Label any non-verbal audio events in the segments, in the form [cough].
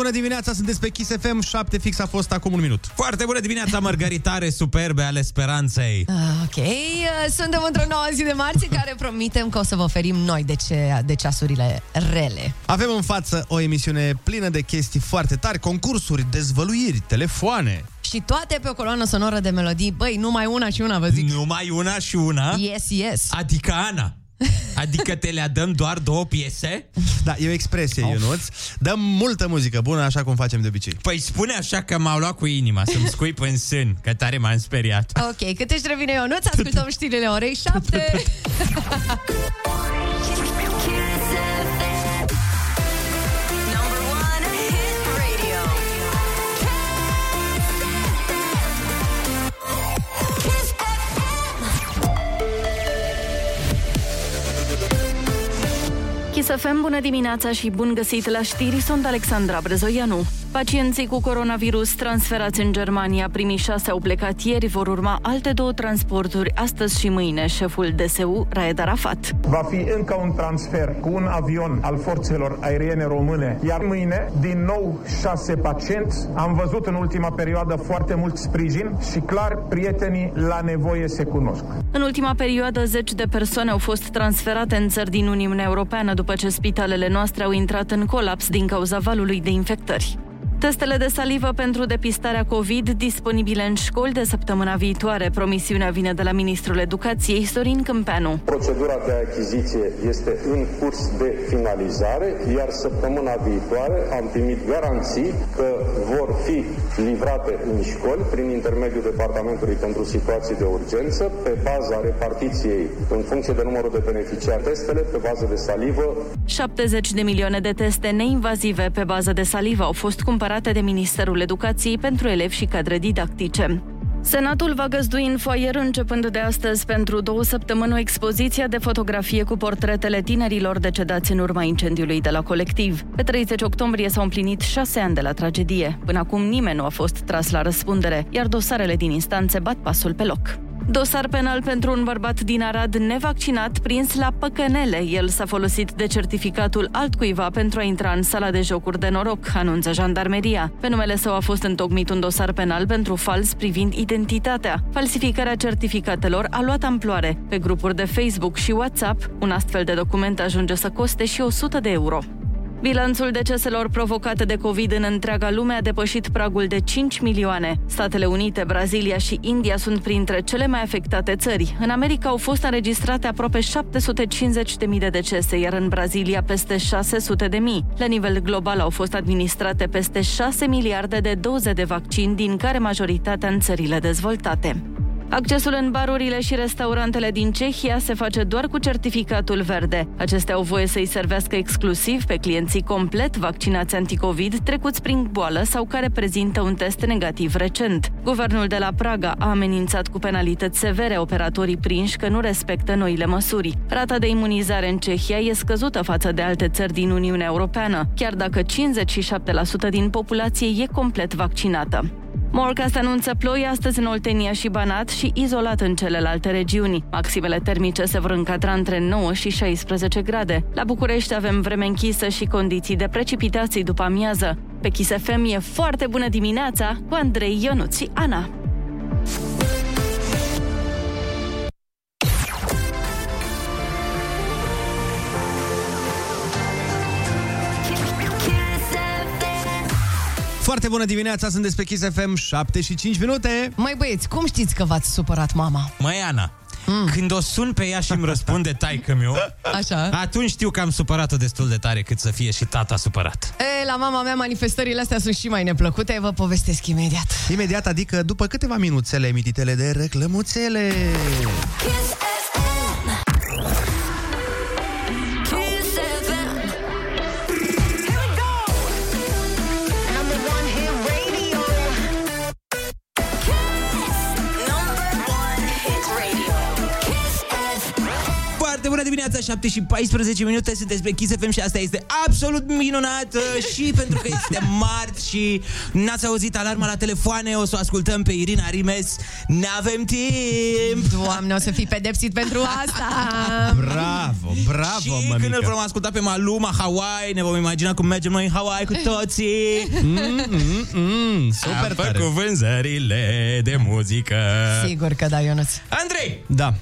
Foarte bună dimineața, sunteți pe Kiss FM, 7 fix a fost acum un minut. Foarte bună dimineața, mărgăritare superbe ale speranței. Ah, Ok, uh, suntem într-o nouă zi de marți în care promitem că o să vă oferim noi de, ce, de ceasurile rele. Avem în față o emisiune plină de chestii foarte tari, concursuri, dezvăluiri, telefoane. Și toate pe o coloană sonoră de melodii. Băi, numai una și una, vă zic. Numai una și una? Yes, yes. Adică Ana. Adică te le dăm doar două piese? Da, e o expresie, Ionuț. Dăm multă muzică bună, așa cum facem de obicei. Păi spune așa că m-au luat cu inima, să-mi scuip în sân, că tare m-am speriat. Ok, cât își revine Ionuț, [laughs] ascultăm știrile orei 7. [laughs] Chisafem, bună dimineața și bun găsit la știri, sunt Alexandra Brezoianu. Pacienții cu coronavirus transferați în Germania, primii șase au plecat ieri, vor urma alte două transporturi astăzi și mâine. Șeful DSU, Raed Arafat. Va fi încă un transfer cu un avion al forțelor aeriene române, iar mâine, din nou, șase pacienți. Am văzut în ultima perioadă foarte mult sprijin și clar, prietenii la nevoie se cunosc. În ultima perioadă, zeci de persoane au fost transferate în țări din Uniunea Europeană după ce spitalele noastre au intrat în colaps din cauza valului de infectări. Testele de salivă pentru depistarea COVID disponibile în școli de săptămâna viitoare. Promisiunea vine de la Ministrul Educației, Sorin Câmpeanu. Procedura de achiziție este în curs de finalizare, iar săptămâna viitoare am primit garanții că vor fi livrate în școli prin intermediul Departamentului pentru Situații de Urgență, pe baza repartiției în funcție de numărul de beneficiari testele, pe bază de salivă. 70 de milioane de teste neinvazive pe bază de salivă au fost cumpărate de Ministerul Educației pentru elevi și cadre didactice. Senatul va găzdui în foaier începând de astăzi pentru două săptămâni o expoziție de fotografie cu portretele tinerilor decedați în urma incendiului de la colectiv. Pe 30 octombrie s-au împlinit șase ani de la tragedie. Până acum nimeni nu a fost tras la răspundere, iar dosarele din instanțe bat pasul pe loc. Dosar penal pentru un bărbat din Arad nevaccinat prins la păcănele. El s-a folosit de certificatul altcuiva pentru a intra în sala de jocuri de noroc, anunță jandarmeria. Pe numele său a fost întocmit un dosar penal pentru fals privind identitatea. Falsificarea certificatelor a luat amploare. Pe grupuri de Facebook și WhatsApp, un astfel de document ajunge să coste și 100 de euro. Bilanțul deceselor provocate de COVID în întreaga lume a depășit pragul de 5 milioane. Statele Unite, Brazilia și India sunt printre cele mai afectate țări. În America au fost înregistrate aproape 750.000 de decese, iar în Brazilia peste 600.000. La nivel global au fost administrate peste 6 miliarde de doze de vaccin, din care majoritatea în țările dezvoltate. Accesul în barurile și restaurantele din Cehia se face doar cu certificatul verde. Acestea au voie să-i servească exclusiv pe clienții complet vaccinați anticovid, trecuți prin boală sau care prezintă un test negativ recent. Guvernul de la Praga a amenințat cu penalități severe operatorii prinși că nu respectă noile măsuri. Rata de imunizare în Cehia e scăzută față de alte țări din Uniunea Europeană, chiar dacă 57% din populație e complet vaccinată. Morcast anunță ploi astăzi în Oltenia și Banat și izolat în celelalte regiuni. Maximele termice se vor încadra între 9 și 16 grade. La București avem vreme închisă și condiții de precipitații după amiază. Pe Kiss FM e foarte bună dimineața cu Andrei Ionuț și Ana. Foarte bună dimineața, sunt despre Kiss FM, 7 și 5 minute. Mai băieți, cum știți că v-ați supărat mama? Măi, Ana, mm. când o sun pe ea și îmi răspunde taică meu, Așa. atunci știu că am supărat-o destul de tare cât să fie și tata supărat. E, la mama mea manifestările astea sunt și mai neplăcute, vă povestesc imediat. Imediat, adică după câteva minuțele emititele de reclămuțele. Foarte 7 și 14 minute sunteți pe Kiss FM și asta este absolut minunat uh, și pentru că este marți și n-ați auzit alarma la telefoane, o să o ascultăm pe Irina Rimes. N-avem timp! Doamne, o să fii pedepsit pentru asta. Bravo, bravo, și mămică. când îl vom asculta pe Maluma, Hawaii, ne vom imagina cum mergem noi în Hawaii cu toții. Mm, mm, mm, super Am tare. făcut vânzările de muzică. Sigur că da, Ionuț. Andrei, Da.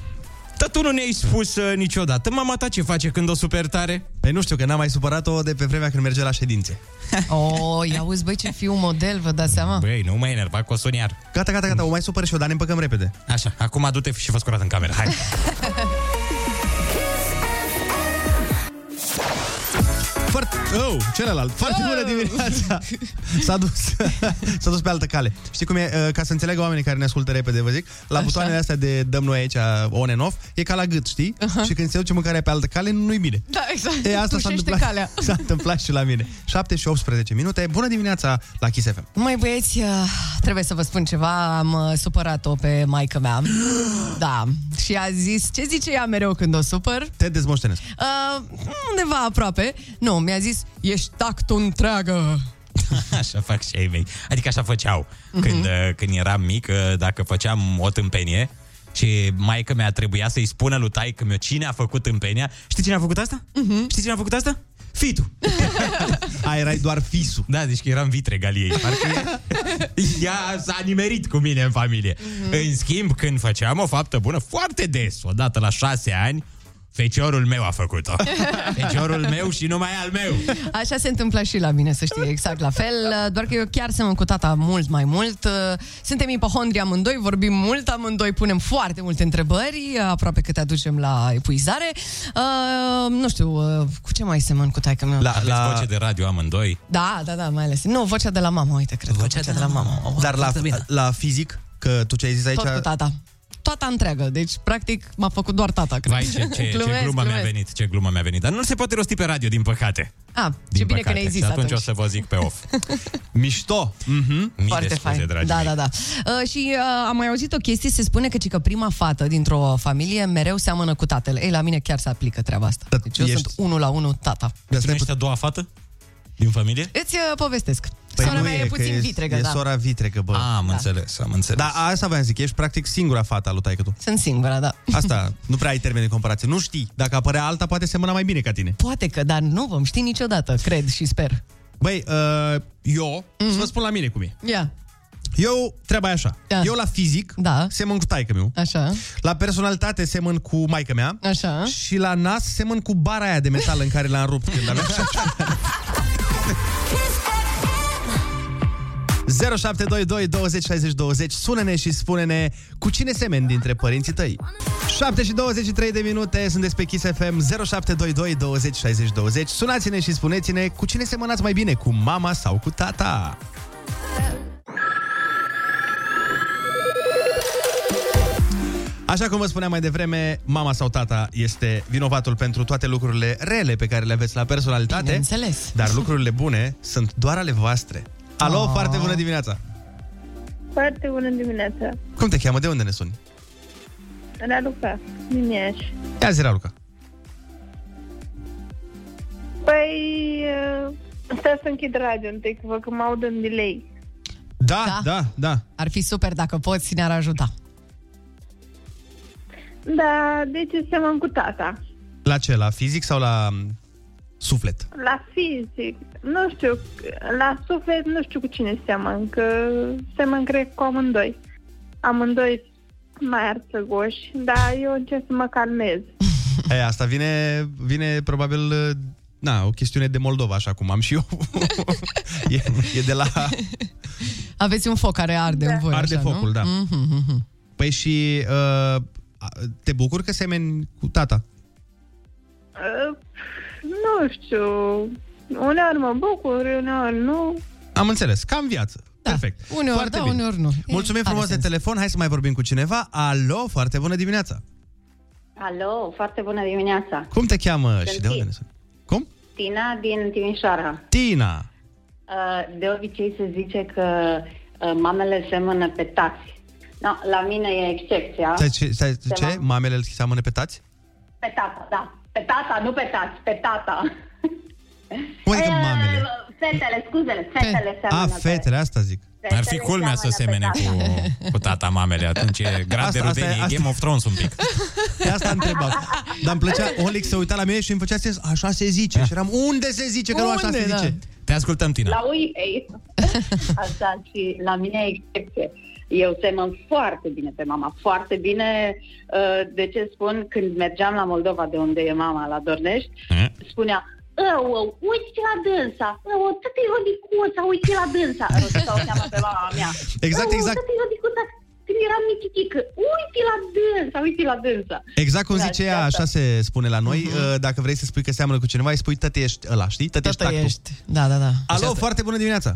Dar tu nu ne-ai spus uh, niciodată mama ta ce face când o super tare? Păi nu știu, că n-am mai supărat-o de pe vremea când merge la ședințe. [laughs] Oh, ia uzi, băi, ce fiu model, vă dați seama? Băi, nu mai enerva cu o suniar. Gata, gata, gata, o mai supăr și eu, dar ne împăcăm repede. Așa, acum du-te și fă curat în cameră, hai. [laughs] Oh, celălalt. Foarte bună dimineața. S-a dus. [laughs] S-a dus pe altă cale. Știi cum e? Uh, Ca să înțelegă oamenii care ne ascultă repede, vă zic, la Așa. butoanele astea de dăm noi aici on and off, e ca la gât, știi? Și când se duce mâncarea pe altă cale, nu-i bine. Da, exact. E, asta s-a Tușește întâmplat, calea. s-a întâmplat și la mine. 7 și 18 minute. Bună dimineața la Kiss FM. Mai băieți, uh, trebuie să vă spun ceva, am uh, supărat-o pe maică mea. [gasps] Da, și a zis, ce zice ea mereu când o supăr? Te dezmoștenesc. Uh, undeva aproape. Nu, mi-a zis, ești tactul întreagă. [laughs] Așa fac și ei mei. Adică așa făceau. Când, uh, când eram mic, uh, dacă făceam o tâmpenie și maica mea trebuia să-i spună lui taică meu cine a făcut tâmpenia. Știi cine a făcut asta? Știi cine a făcut asta? Fitu. [laughs] A, erai doar fisul. Da, deci că eram vitreg al ei. Parcă ea, [laughs] ea s-a nimerit cu mine în familie. În schimb, când făceam o faptă bună, foarte des, odată la șase ani, feciorul meu a făcut-o. [laughs] Feciorul meu și numai al meu. Așa se întâmplă și la mine, să știi, exact la fel, uh, doar că eu chiar semăn cu tata mult mai mult. Uh, Suntem ipohondri amândoi, vorbim mult amândoi, punem foarte multe întrebări, uh, aproape că te aducem la epuizare. Uh, nu știu, uh, cu ce mai semăn cu taică meu? La, Aveți la... voce de radio amândoi? Da, da, da, mai ales. Nu, vocea de la mama, uite, cred că vocea de la mama. Dar la, la fizic, că tu ce ai zis aici... Tot cu tata. Toată întreagă, deci practic m-a făcut doar tata, cred. Vai, ce, ce, ce Glumesc, gluma mi-a glumesc. venit, ce gluma mi-a venit. Dar nu se poate rosti pe radio, din păcate. A, Din ce bine păcate. că ne-ai zis Și atunci, atunci. o să vă zic pe off. [laughs] Mișto. Mhm. Mii Foarte de scuze, fain. dragii Da, mei. da, da. Uh, și uh, am mai auzit o chestie, se spune că, ci că prima fată dintr-o familie mereu seamănă cu tatăl. Ei, la mine chiar se aplică treaba asta. Da, Deci eu ești- sunt unul la unul tata. De Tu ești a doua fată din familie? Îți uh, povestesc. Păi Sora mea e, că puțin vitregă, e da. sora vitregă, bă. A, am înțeles, am înțeles. Da, asta voiam să zic, ești practic singura fata lui taică tu. Sunt singura, da. Asta, nu prea ai termen de comparație. Nu știi, dacă apărea alta, poate semăna mai bine ca tine. Poate că, dar nu vom ști niciodată, cred și sper. Băi, uh, eu, mm-hmm. să vă spun la mine cum e. Ia, Eu, treaba e așa. Da. Eu la fizic, Da. semăn cu taică meu. așa, La personalitate semăn cu maică mea. așa. Și la nas semăn cu bara aia de metal în care l-am rupt când aveam [laughs] 0722 20 60 20 Sună-ne și spune-ne cu cine semeni dintre părinții tăi 7 și 23 de minute Sunteți pe Kiss FM 0722 20 60 20 Sunați-ne și spuneți-ne cu cine semănați mai bine Cu mama sau cu tata Așa cum vă spuneam mai devreme, mama sau tata este vinovatul pentru toate lucrurile rele pe care le aveți la personalitate. Bineînțeles. Dar lucrurile bune sunt doar ale voastre. Alo, Oh. foarte bună dimineața! Foarte bună dimineața. Cum te cheamă? De unde ne suni? Raluca, din Iași. Ia zi, Raluca. Păi, uh, stai să închid radio întâi, că văd că mă aud în delay. Da, da, da. Ar fi super dacă poți, ne-ar ajuta. Da, deci semăn cu tata. La ce? La fizic sau la m, suflet? La fizic, nu știu, la suflet nu știu cu cine seamăn, că seamăn cred cu amândoi. Amândoi mai arțăgoși, dar eu încerc să mă calmez. [laughs] E, asta vine, vine probabil, uh, na, o chestiune de Moldova, așa cum am și eu. [laughs] e, e de la... Aveți un foc care arde în voi, Arde așa, focul, nu? da. Mhm. Păi și uh, te bucur că semeni cu tata? Uh, nu știu, uneori mă bucur, uneori nu. Am înțeles, ca în viață. Da. Perfect. Uneori foarte da, bine. uneori nu. E, Mulțumim are frumos de sens. telefon. Hai să mai vorbim cu cineva. Alo, foarte bună dimineața. Alo, foarte bună dimineața. Cum te cheamă Sunt și de unde Tina. ne suni? Cum? Tina din Timișoara. Tina. Uh, De obicei se zice că uh, mamele semănă pe tați. No, la mine e excepția. Stai, ce, stai, ce? Seamănă. Mamele îl seamănă pe tați? Pe tata, da. Pe tata, nu pe tați, pe tata. Cum adică Eh, mamele? Fetele, scuzele, fetele A, seamănă pe- fetele, asta zic. Ar fi culmea să semene cu, cu tata mamele, atunci e [laughs] grad Asta- de asta e- rudenie, asta- Game of Thrones un pic. [laughs] Pe asta întrebam. Dar îmi plăcea, Olix se uita la mine și îmi făcea sens, așa se zice. Și eram, unde se zice că nu așa Unde, se da. zice? Te ascultăm, Tina. La ui, ei, [laughs] așa, și la mine e excepție. Eu semăn foarte bine pe mama, foarte bine. uh, De ce spun? Când mergeam la Moldova, de unde e mama, la Dornești, Mm. spunea, Ău, uite la dânsa, ău, tăti rodicuța, uite la dânsa. Rodicuța o cheamă pe mama mea. Exact, "Ău, exact. Tăti rodicuța, când eram mititică, uite la dânsa, uite la dânsa. Exact cum Da, zice și ea, asta. așa se spune la noi. Uh, Dacă vrei să spui că seamănă cu cineva, îi spui tăte ești ăla, știi? Tăte ești Tată tactul. ești. Da, da, da. Alo, foarte bună dimineața!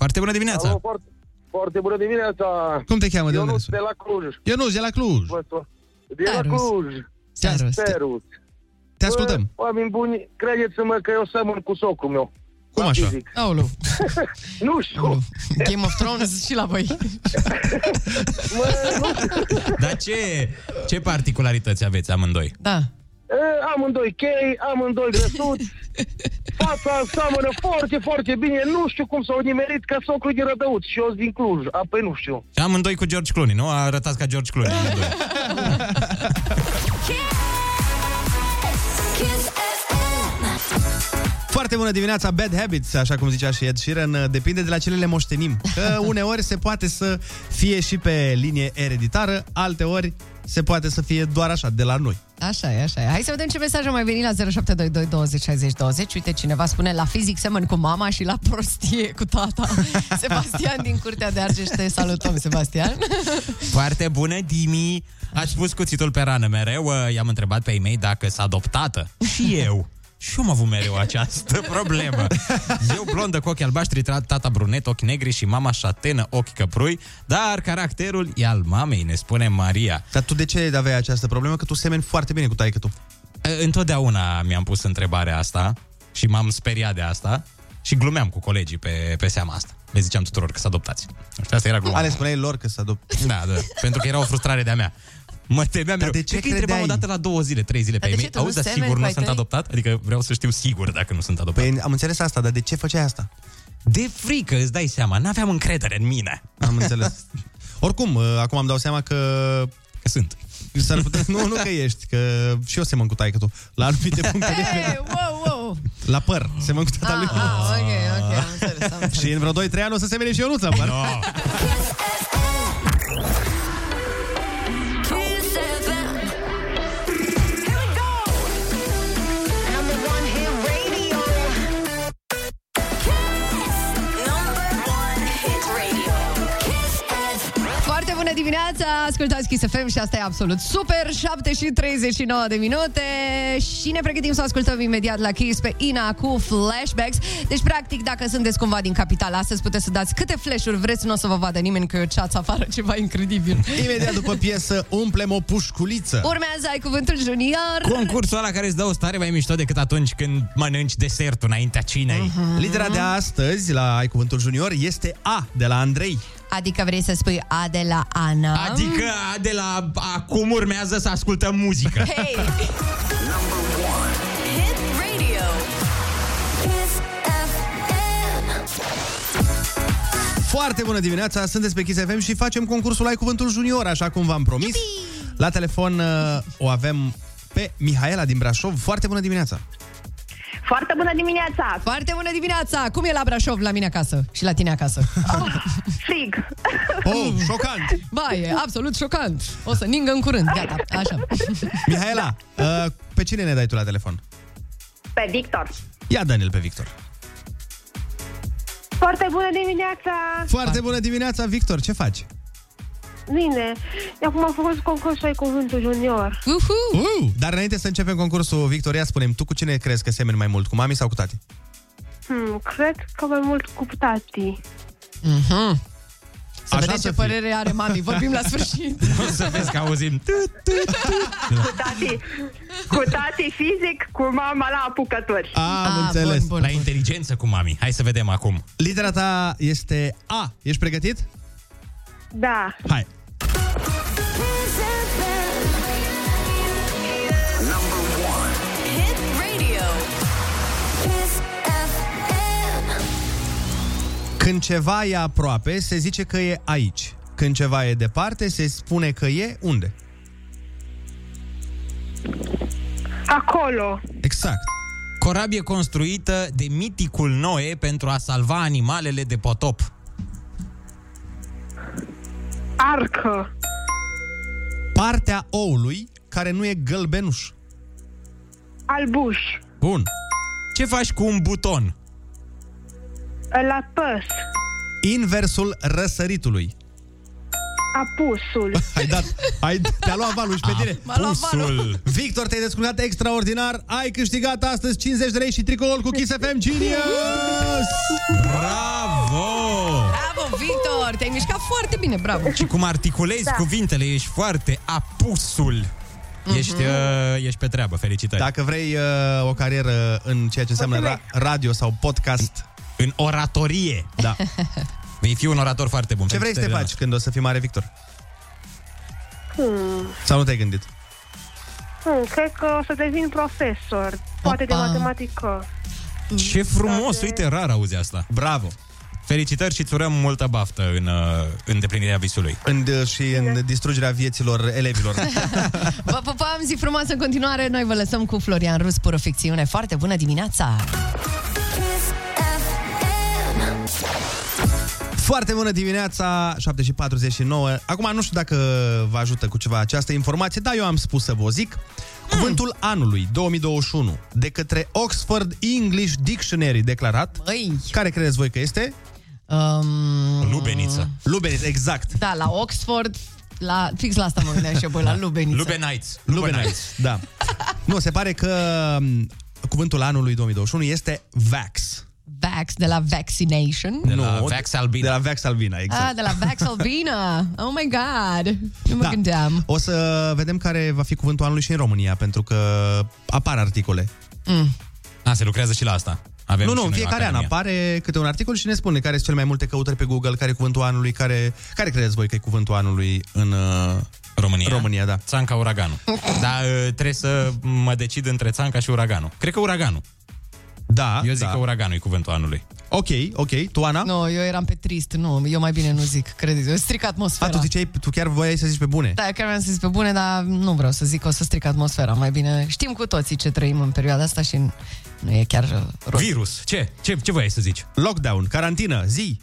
Foarte bună dimineața! Alo, foarte, foarte bună dimineața. Cum te cheamă? De unde Ionuț ne suni? de la Cluj. Ionuț, de la Cluj. Vă spun. De la Servus. Cluj. Servus. Servus. Te ascultăm. Bă, oameni buni, credeți-mă că eu semăn cu socrul meu. Cum La așa? fizic. Aoleu. [laughs] Nu știu. Aoleu. Game of Thrones și la voi. [laughs] Mă, nu știu. Dar ce, ce particularități aveți amândoi? Da. E, amândoi chei, amândoi grăsuți. [laughs] Fața seamănă foarte, foarte bine. Nu știu cum s-au nimerit că socrul din Rădăuț și eu sunt din Cluj. Apoi nu știu. Și amândoi cu George Clooney, nu? Arătați ca George Clooney [laughs] Foarte bună dimineața, Bad Habits, așa cum zicea și Ed Sheeran, depinde de la ce le moștenim. [laughs] Că uneori se poate să fie și pe linie ereditară, alte ori se poate să fie doar așa, de la noi. Așa e, așa e. Hai să vedem ce mesaj a mai venit la 0722 20 60 20. Uite, cineva spune la fizic semăn cu mama și la prostie cu tata. [laughs] Sebastian din Curtea de Argeș, te salutăm, Sebastian. [laughs] Foarte bună, Dimi! Ați pus cuțitul pe rană mereu, uh, i-am întrebat pe ei dacă s-a adoptată. Și eu. Și eu am avut mereu această [laughs] problemă. Eu blondă cu ochi albaștri, tra- tata brunet, ochi negri și mama șatenă, ochi căprui, dar caracterul e al mamei, ne spune Maria. Dar tu de ce aveai această problemă? Că tu semeni foarte bine cu taică tu. E, Întotdeauna mi-am pus întrebarea asta și m-am speriat de asta și glumeam cu colegii pe, pe seama asta. Le ziceam tuturor că s adoptați. Nu știu, asta era gluma. Ale spuneai lor că s-a adopt. Da, da, pentru că era o frustrare de-a mea. Mă temeam mereu. de ce Cred că îi întrebam o credeai? dată la două zile, trei zile pe Dar de ei ce tu nu Auzi, dar semeni sigur cu nu ai sunt tăi? adoptat? Adică vreau să știu sigur dacă nu sunt adoptat. Păi am înțeles asta, dar de ce făceai asta? De frică, îți dai seama, n-aveam încredere în mine. Am înțeles. [laughs] Oricum, uh, acum am dau seama că... Că sunt. S-ar putea... Nu, nu că ești, că și eu semăn cu taică tu. La anumite puncte de Hey, vedere. wow, wow. La păr, semăn cu tata lui. Ah, ah, ok, ok, am înțeles, am înțeles. Și în vreo 2-3 ani o să semene și Ionuț la păr. No. [laughs] dimineața, ascultați Kiss FM și asta e absolut super, 7 și 39 de minute și ne pregătim să ascultăm imediat la Kiss pe Ina cu flashbacks. Deci, practic, dacă sunteți cumva din capital astăzi, puteți să dați câte flash-uri vreți, nu o să vă vadă nimeni că eu ceață afară ceva incredibil. Imediat după piesă, umplem o pușculiță. Urmează ai cuvântul junior. Concursul ăla care îți dă o stare mai mișto decât atunci când mănânci desertul înaintea cinei. Litera de astăzi, la Ai Cuvântul Junior, este A, de la Andrei. Adică vrei să spui A de la Ana. Adică de la acum urmează să ascultăm muzică. Hei! Foarte bună dimineața, sunteți pe Kiss FM și facem concursul Ai Cuvântul Junior, așa cum v-am promis. La telefon uh, o avem pe Mihaela din Brașov. Foarte bună dimineața! Foarte bună dimineața! Foarte bună dimineața! Cum e la Brașov, la mine acasă și la tine acasă? Frig! Oh, șocant! Ba, e absolut șocant. O să ningă în curând, gata, așa. Mihaela, uh, pe cine ne dai tu la telefon? Pe Victor! Ia Daniel pe Victor. Foarte bună dimineața! Foarte bună dimineața, Victor, ce faci? Bine, acum am făcut concursul Ai Cuvântul Junior. Uhu! Uh, dar înainte să începem concursul, Victoria, spunem, tu cu cine crezi că semeni mai mult, cu mami sau cu tati? Hmm, cred că mai mult cu tati. Mhm. Să Așa vedem să ce fie. părere are mami. Vorbim la sfârșit. [laughs] O să vezi că auzim. Cu tati, cu tati fizic, cu mama la apucători. Am Ah, înțeles. bun, bun. La inteligență cu mami. Hai să vedem acum. Litera ta este A. Ești pregătit? Da. Hai. Când ceva e aproape, se zice că e aici. Când ceva e departe, se spune că e unde? Acolo. Exact. Corabie construită de miticul Noe pentru a salva animalele de potop. Arcă. Partea oului care nu e gălbenuș. Albuș. Bun. Ce faci cu un buton? La păs. Inversul răsăritului. Apusul. [laughs] Ai dat, ai, te-a luat valul și pe tine. M-a luat valul. Victor, te-ai descurcat extraordinar. Ai câștigat astăzi 50 de lei și tricoul cu Kiss FM Genius! Bravo! Bravo, Victor! Te-ai mișcat foarte bine, bravo! Și cum articulezi da. cuvintele, ești foarte apusul. Ești, uh, ești pe treabă, felicitări. Dacă vrei uh, o carieră în ceea ce înseamnă ra- radio sau podcast, În oratorie. da. [laughs] Vei fi un orator foarte bun. Ce vrei să te Felicitări, faci când o să fii mare, Victor? Hmm. Sau nu te-ai gândit? Hmm, cred că o să devin profesor. Poate de Opa. matematică. Ana. Ce frumos, uite, rar auzi asta. Bravo! Felicitări și îți urăm multă baftă în uh, îndeplinirea visului. În, uh, și în distrugerea vieților elevilor. [laughs] Vă pupăm, zi frumoasă în continuare. Noi vă lăsăm cu Florian Rus, pură ficțiune. Foarte bună dimineața! Foarte bună dimineața, 7 și 49. Acum nu știu dacă vă ajută cu ceva această informație, dar eu am spus să vă zic. Cuvântul anului 2021 de către Oxford English Dictionary declarat. Băi! Care credeți voi că este? Um, Lubeniță. Lubeniț, exact. da, la Oxford, la, fix la asta mă gândeam și eu, băi, la Lubeniță. Lubenites. Lubeniț, da. Nu, se pare că m, cuvântul anului 2021 este Vax. Vax, de la Vaccination. De la Nu, Vax Albina. De la Vax Albina, exact. Ah, de la Vax [laughs] Albina. Oh my God. Nu mă Da. gândeam. O să vedem care va fi cuvântul anului și în România, pentru că apar articole. A, se lucrează și la asta. Avem nu, și nu, în noi fiecare an Academia. apare câte un articol și ne spune care sunt cele mai multe căutări pe Google, care e cuvântul anului, care, care credeți voi că e cuvântul anului în uh, România. România, da. Țanca uraganul. [laughs] Dar uh, trebuie să mă decid între țanca și uraganul. Cred că uraganul. Da, Eu zic da. că uraganul e cuvântul anului. Ok, ok. Tu, Ana? Nu, eu eram pe trist. Nu, eu mai bine nu zic. Credeți, eu stric A, atmosfera. tu ziceai, tu chiar voiai să zici pe bune. Da, chiar mi-am zis pe bune, dar nu vreau să zic că o să stric atmosfera. Mai bine știm cu toții ce trăim în perioada asta și nu e chiar uh, rost. Virus. Ce? Ce, ce voiai să zici? Lockdown, carantină, zi.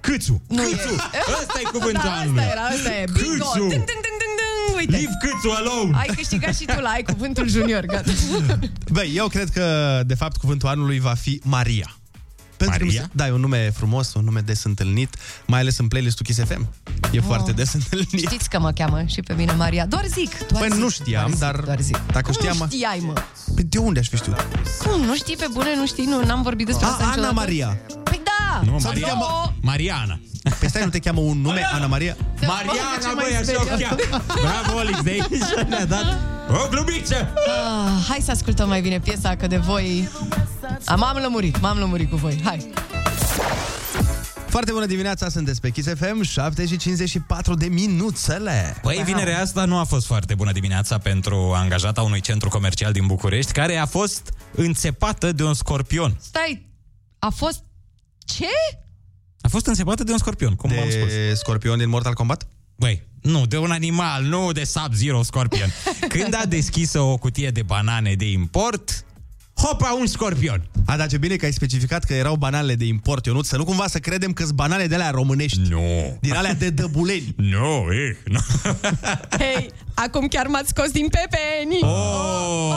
Câțu. Nu Câțu. [laughs] Ăsta e cuvântul Da, anului. asta era, asta e. Bingo! Câțu. Ding, ding, ding, ding, ding. Uite. Leave Câțu alone. Ai câștigat și tu la ai cuvântul junior, gata. [laughs] Băi, eu cred că, de fapt, cuvântul anului va fi Maria. Pentru că mi Maria? se- da, e un nume frumos, un nume des întâlnit, mai ales în playlist-ul Kiss FM. E Oh. foarte des întâlnit. Știți că mă cheamă și pe mine Maria. Doar zic, doar Păi zic, nu știam, doar zic, dar doar zic. dacă Cum știam- nu știai, mă? Păi de unde aș fi știut? Cum, nu știi pe bune, nu știi, nu, n-am vorbit despre A, asta Ana niciodată. Maria. Păi da! Nu, Sau Maria. te cheamă- Mariana. Păi stai, nu te cheamă un nume, Ana Maria? Mariana, ce mai băi, așa o speriat. cheamă. Bravo, Olix, de aici ne-a dat o glumiță. Ah, hai să ascultăm mai bine piesa, că de voi... A, m-am lămurit, m-am lămurit cu voi. Hai! Foarte bună dimineața, sunteți pe Kiss FM, 7 și 54 de minuțele. Băi, vinerea asta nu a fost foarte bună dimineața pentru angajata unui centru comercial din București, care a fost înțepată de un scorpion. Stai, a fost... Ce? A fost înțepată de un scorpion, cum am spus. De scorpion din Mortal Kombat? Băi, nu, de un animal, nu de Sub-Zero Scorpion. [laughs] Când a deschis o cutie de banane de import, hopa, un scorpion. A, dar ce bine că ai specificat că erau bananele de import, Ionut, să nu cumva să credem că sunt banane de alea românești. Nu. Din alea de dăbuleni. [laughs] Nu, eh, nu. [laughs] Hei, acum chiar m-ați scos din pepeni! Oh,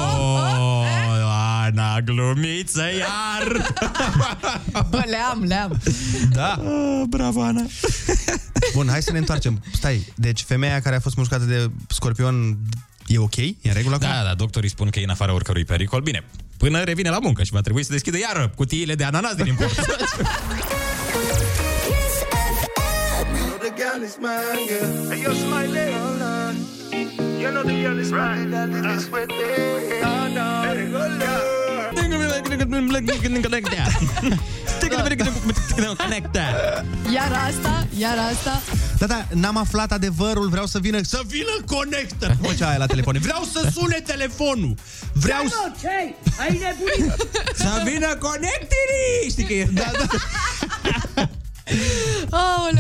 Ana, glumiță iar! [laughs] Bă, le-am, le-am. Da. Oh, bravo, Ana. Bun, hai să ne întoarcem. Stai, deci femeia care a fost mușcată de scorpion e ok? E în regulă acum? Da, da, doctorii spun că e în afara oricărui pericol. Bine, până revine la muncă și va trebui să deschidă iară cutiile de ananas din import. [laughs] Hey, yo, Smiley. You know the girl is mine. This with me. Oh, no. Hey, go Iar asta, iar asta. Da, da, n-am aflat adevărul, vreau să vină, să vină conector. Mă, ce aia la telefon? Vreau să sune telefonul. Vreau să... Ce? Ai nebunit? Să vină conectorii! Știi că e... Da, da.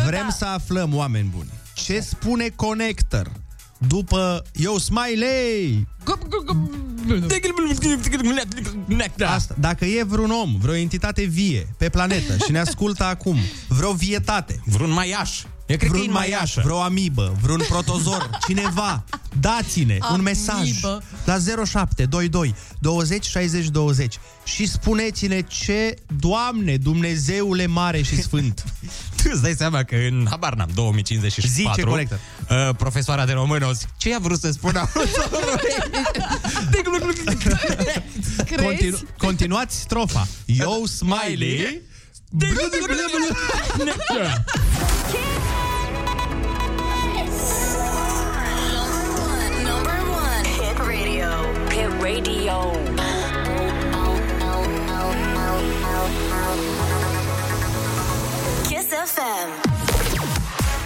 Vrem să aflăm, oameni buni, ce spune Connector după Yo Smiley? Asta, dacă e vreun om, vreo entitate vie pe planetă și ne ascultă acum, vreo vietate, Vreun maiaș. Eu cred că e vreun în maiașă. vreo amibă, vreun protozor, [laughs] cineva, dați-ne un mesaj Amibă. la 0722 20 60 20 și spuneți-ne ce, Doamne, Dumnezeule mare și sfânt. [laughs] Tu îți dai seama că în, habar n-am, 2054, Zice Connector. uh, profesoara de română o zic, ce a vrut să spună [laughs] Crezi? Continu- continuați strofa. Yo, Smiley.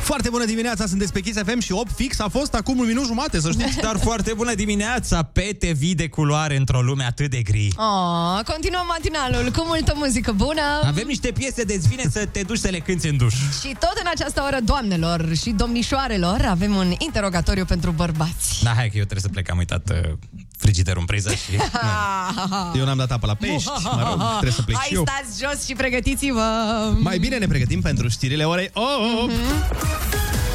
Foarte bună dimineața, sunteți pe Kiss FM și 8 fix a fost acum un minut jumate, să știți. [laughs] Dar foarte bună dimineața, pete vii de culoare într-o lume atât de gri. Oh, continuăm matinalul cu multă muzică bună. Avem niște piese de vine să te duci să le cânti în duș. Și tot în această oră, doamnelor și domnișoarelor, avem un interrogatoriu pentru bărbați. Da, hai că eu trebuie să plec, am uitat uh, frigiderul în priză și... [laughs] Eu n-am dat apă la pești, mă rog, trebuie să plec Hai, și eu. stați jos și pregătiți-vă! Mai bine ne pregătim pentru știrile orei 8. Kiss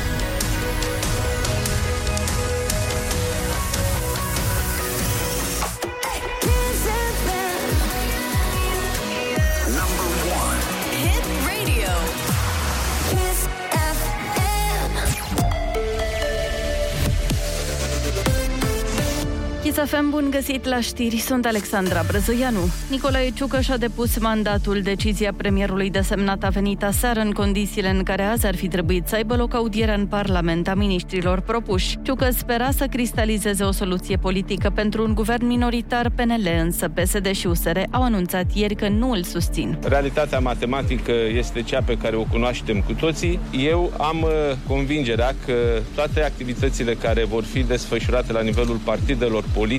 Chisafem, bun găsit la știri, sunt Alexandra Brăzăianu. Nicolae Ciucăș și-a depus mandatul. Decizia premierului desemnat a venit aseară în condițiile în care azi ar fi trebuit să aibă loc audierea în Parlament a ministrilor propuși. Ciucăș spera să cristalizeze o soluție politică pentru un guvern minoritar PNL, însă PSD și USR au anunțat ieri că nu îl susțin. Realitatea matematică este cea pe care o cunoaștem cu toții. Eu am uh, convingerea că toate activitățile care vor fi desfășurate la nivelul partidelor politice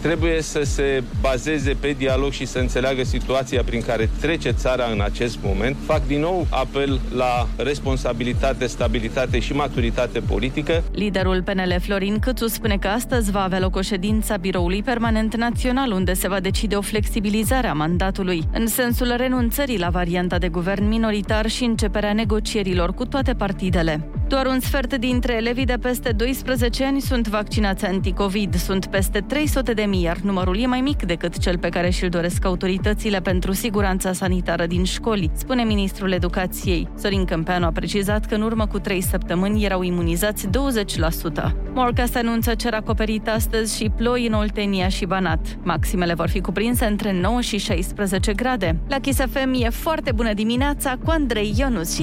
trebuie să se bazeze pe dialog și să înțeleagă situația prin care trece țara în acest moment. Fac din nou apel la responsabilitate, stabilitate și maturitate politică. Liderul PNL Florin Câțu spune că astăzi va avea loc o ședință a Biroului Permanent Național unde se va decide o flexibilizare a mandatului în sensul renunțării la varianta de guvern minoritar și începerea negocierilor cu toate partidele. Doar un sfert dintre elevii de peste 12 ani sunt vaccinați anticovid. Sunt peste 300 de mii, iar numărul e mai mic decât cel pe care și-l doresc autoritățile pentru siguranța sanitară din școli, spune ministrul educației. Sorin Câmpeanu a precizat că în urmă cu 3 săptămâni erau imunizați 20%. Morcast anunță cer acoperit astăzi și ploi în Oltenia și Banat. Maximele vor fi cuprinse între 9 și 16 grade. La Kiss FM e foarte bună dimineața cu Andrei Ionus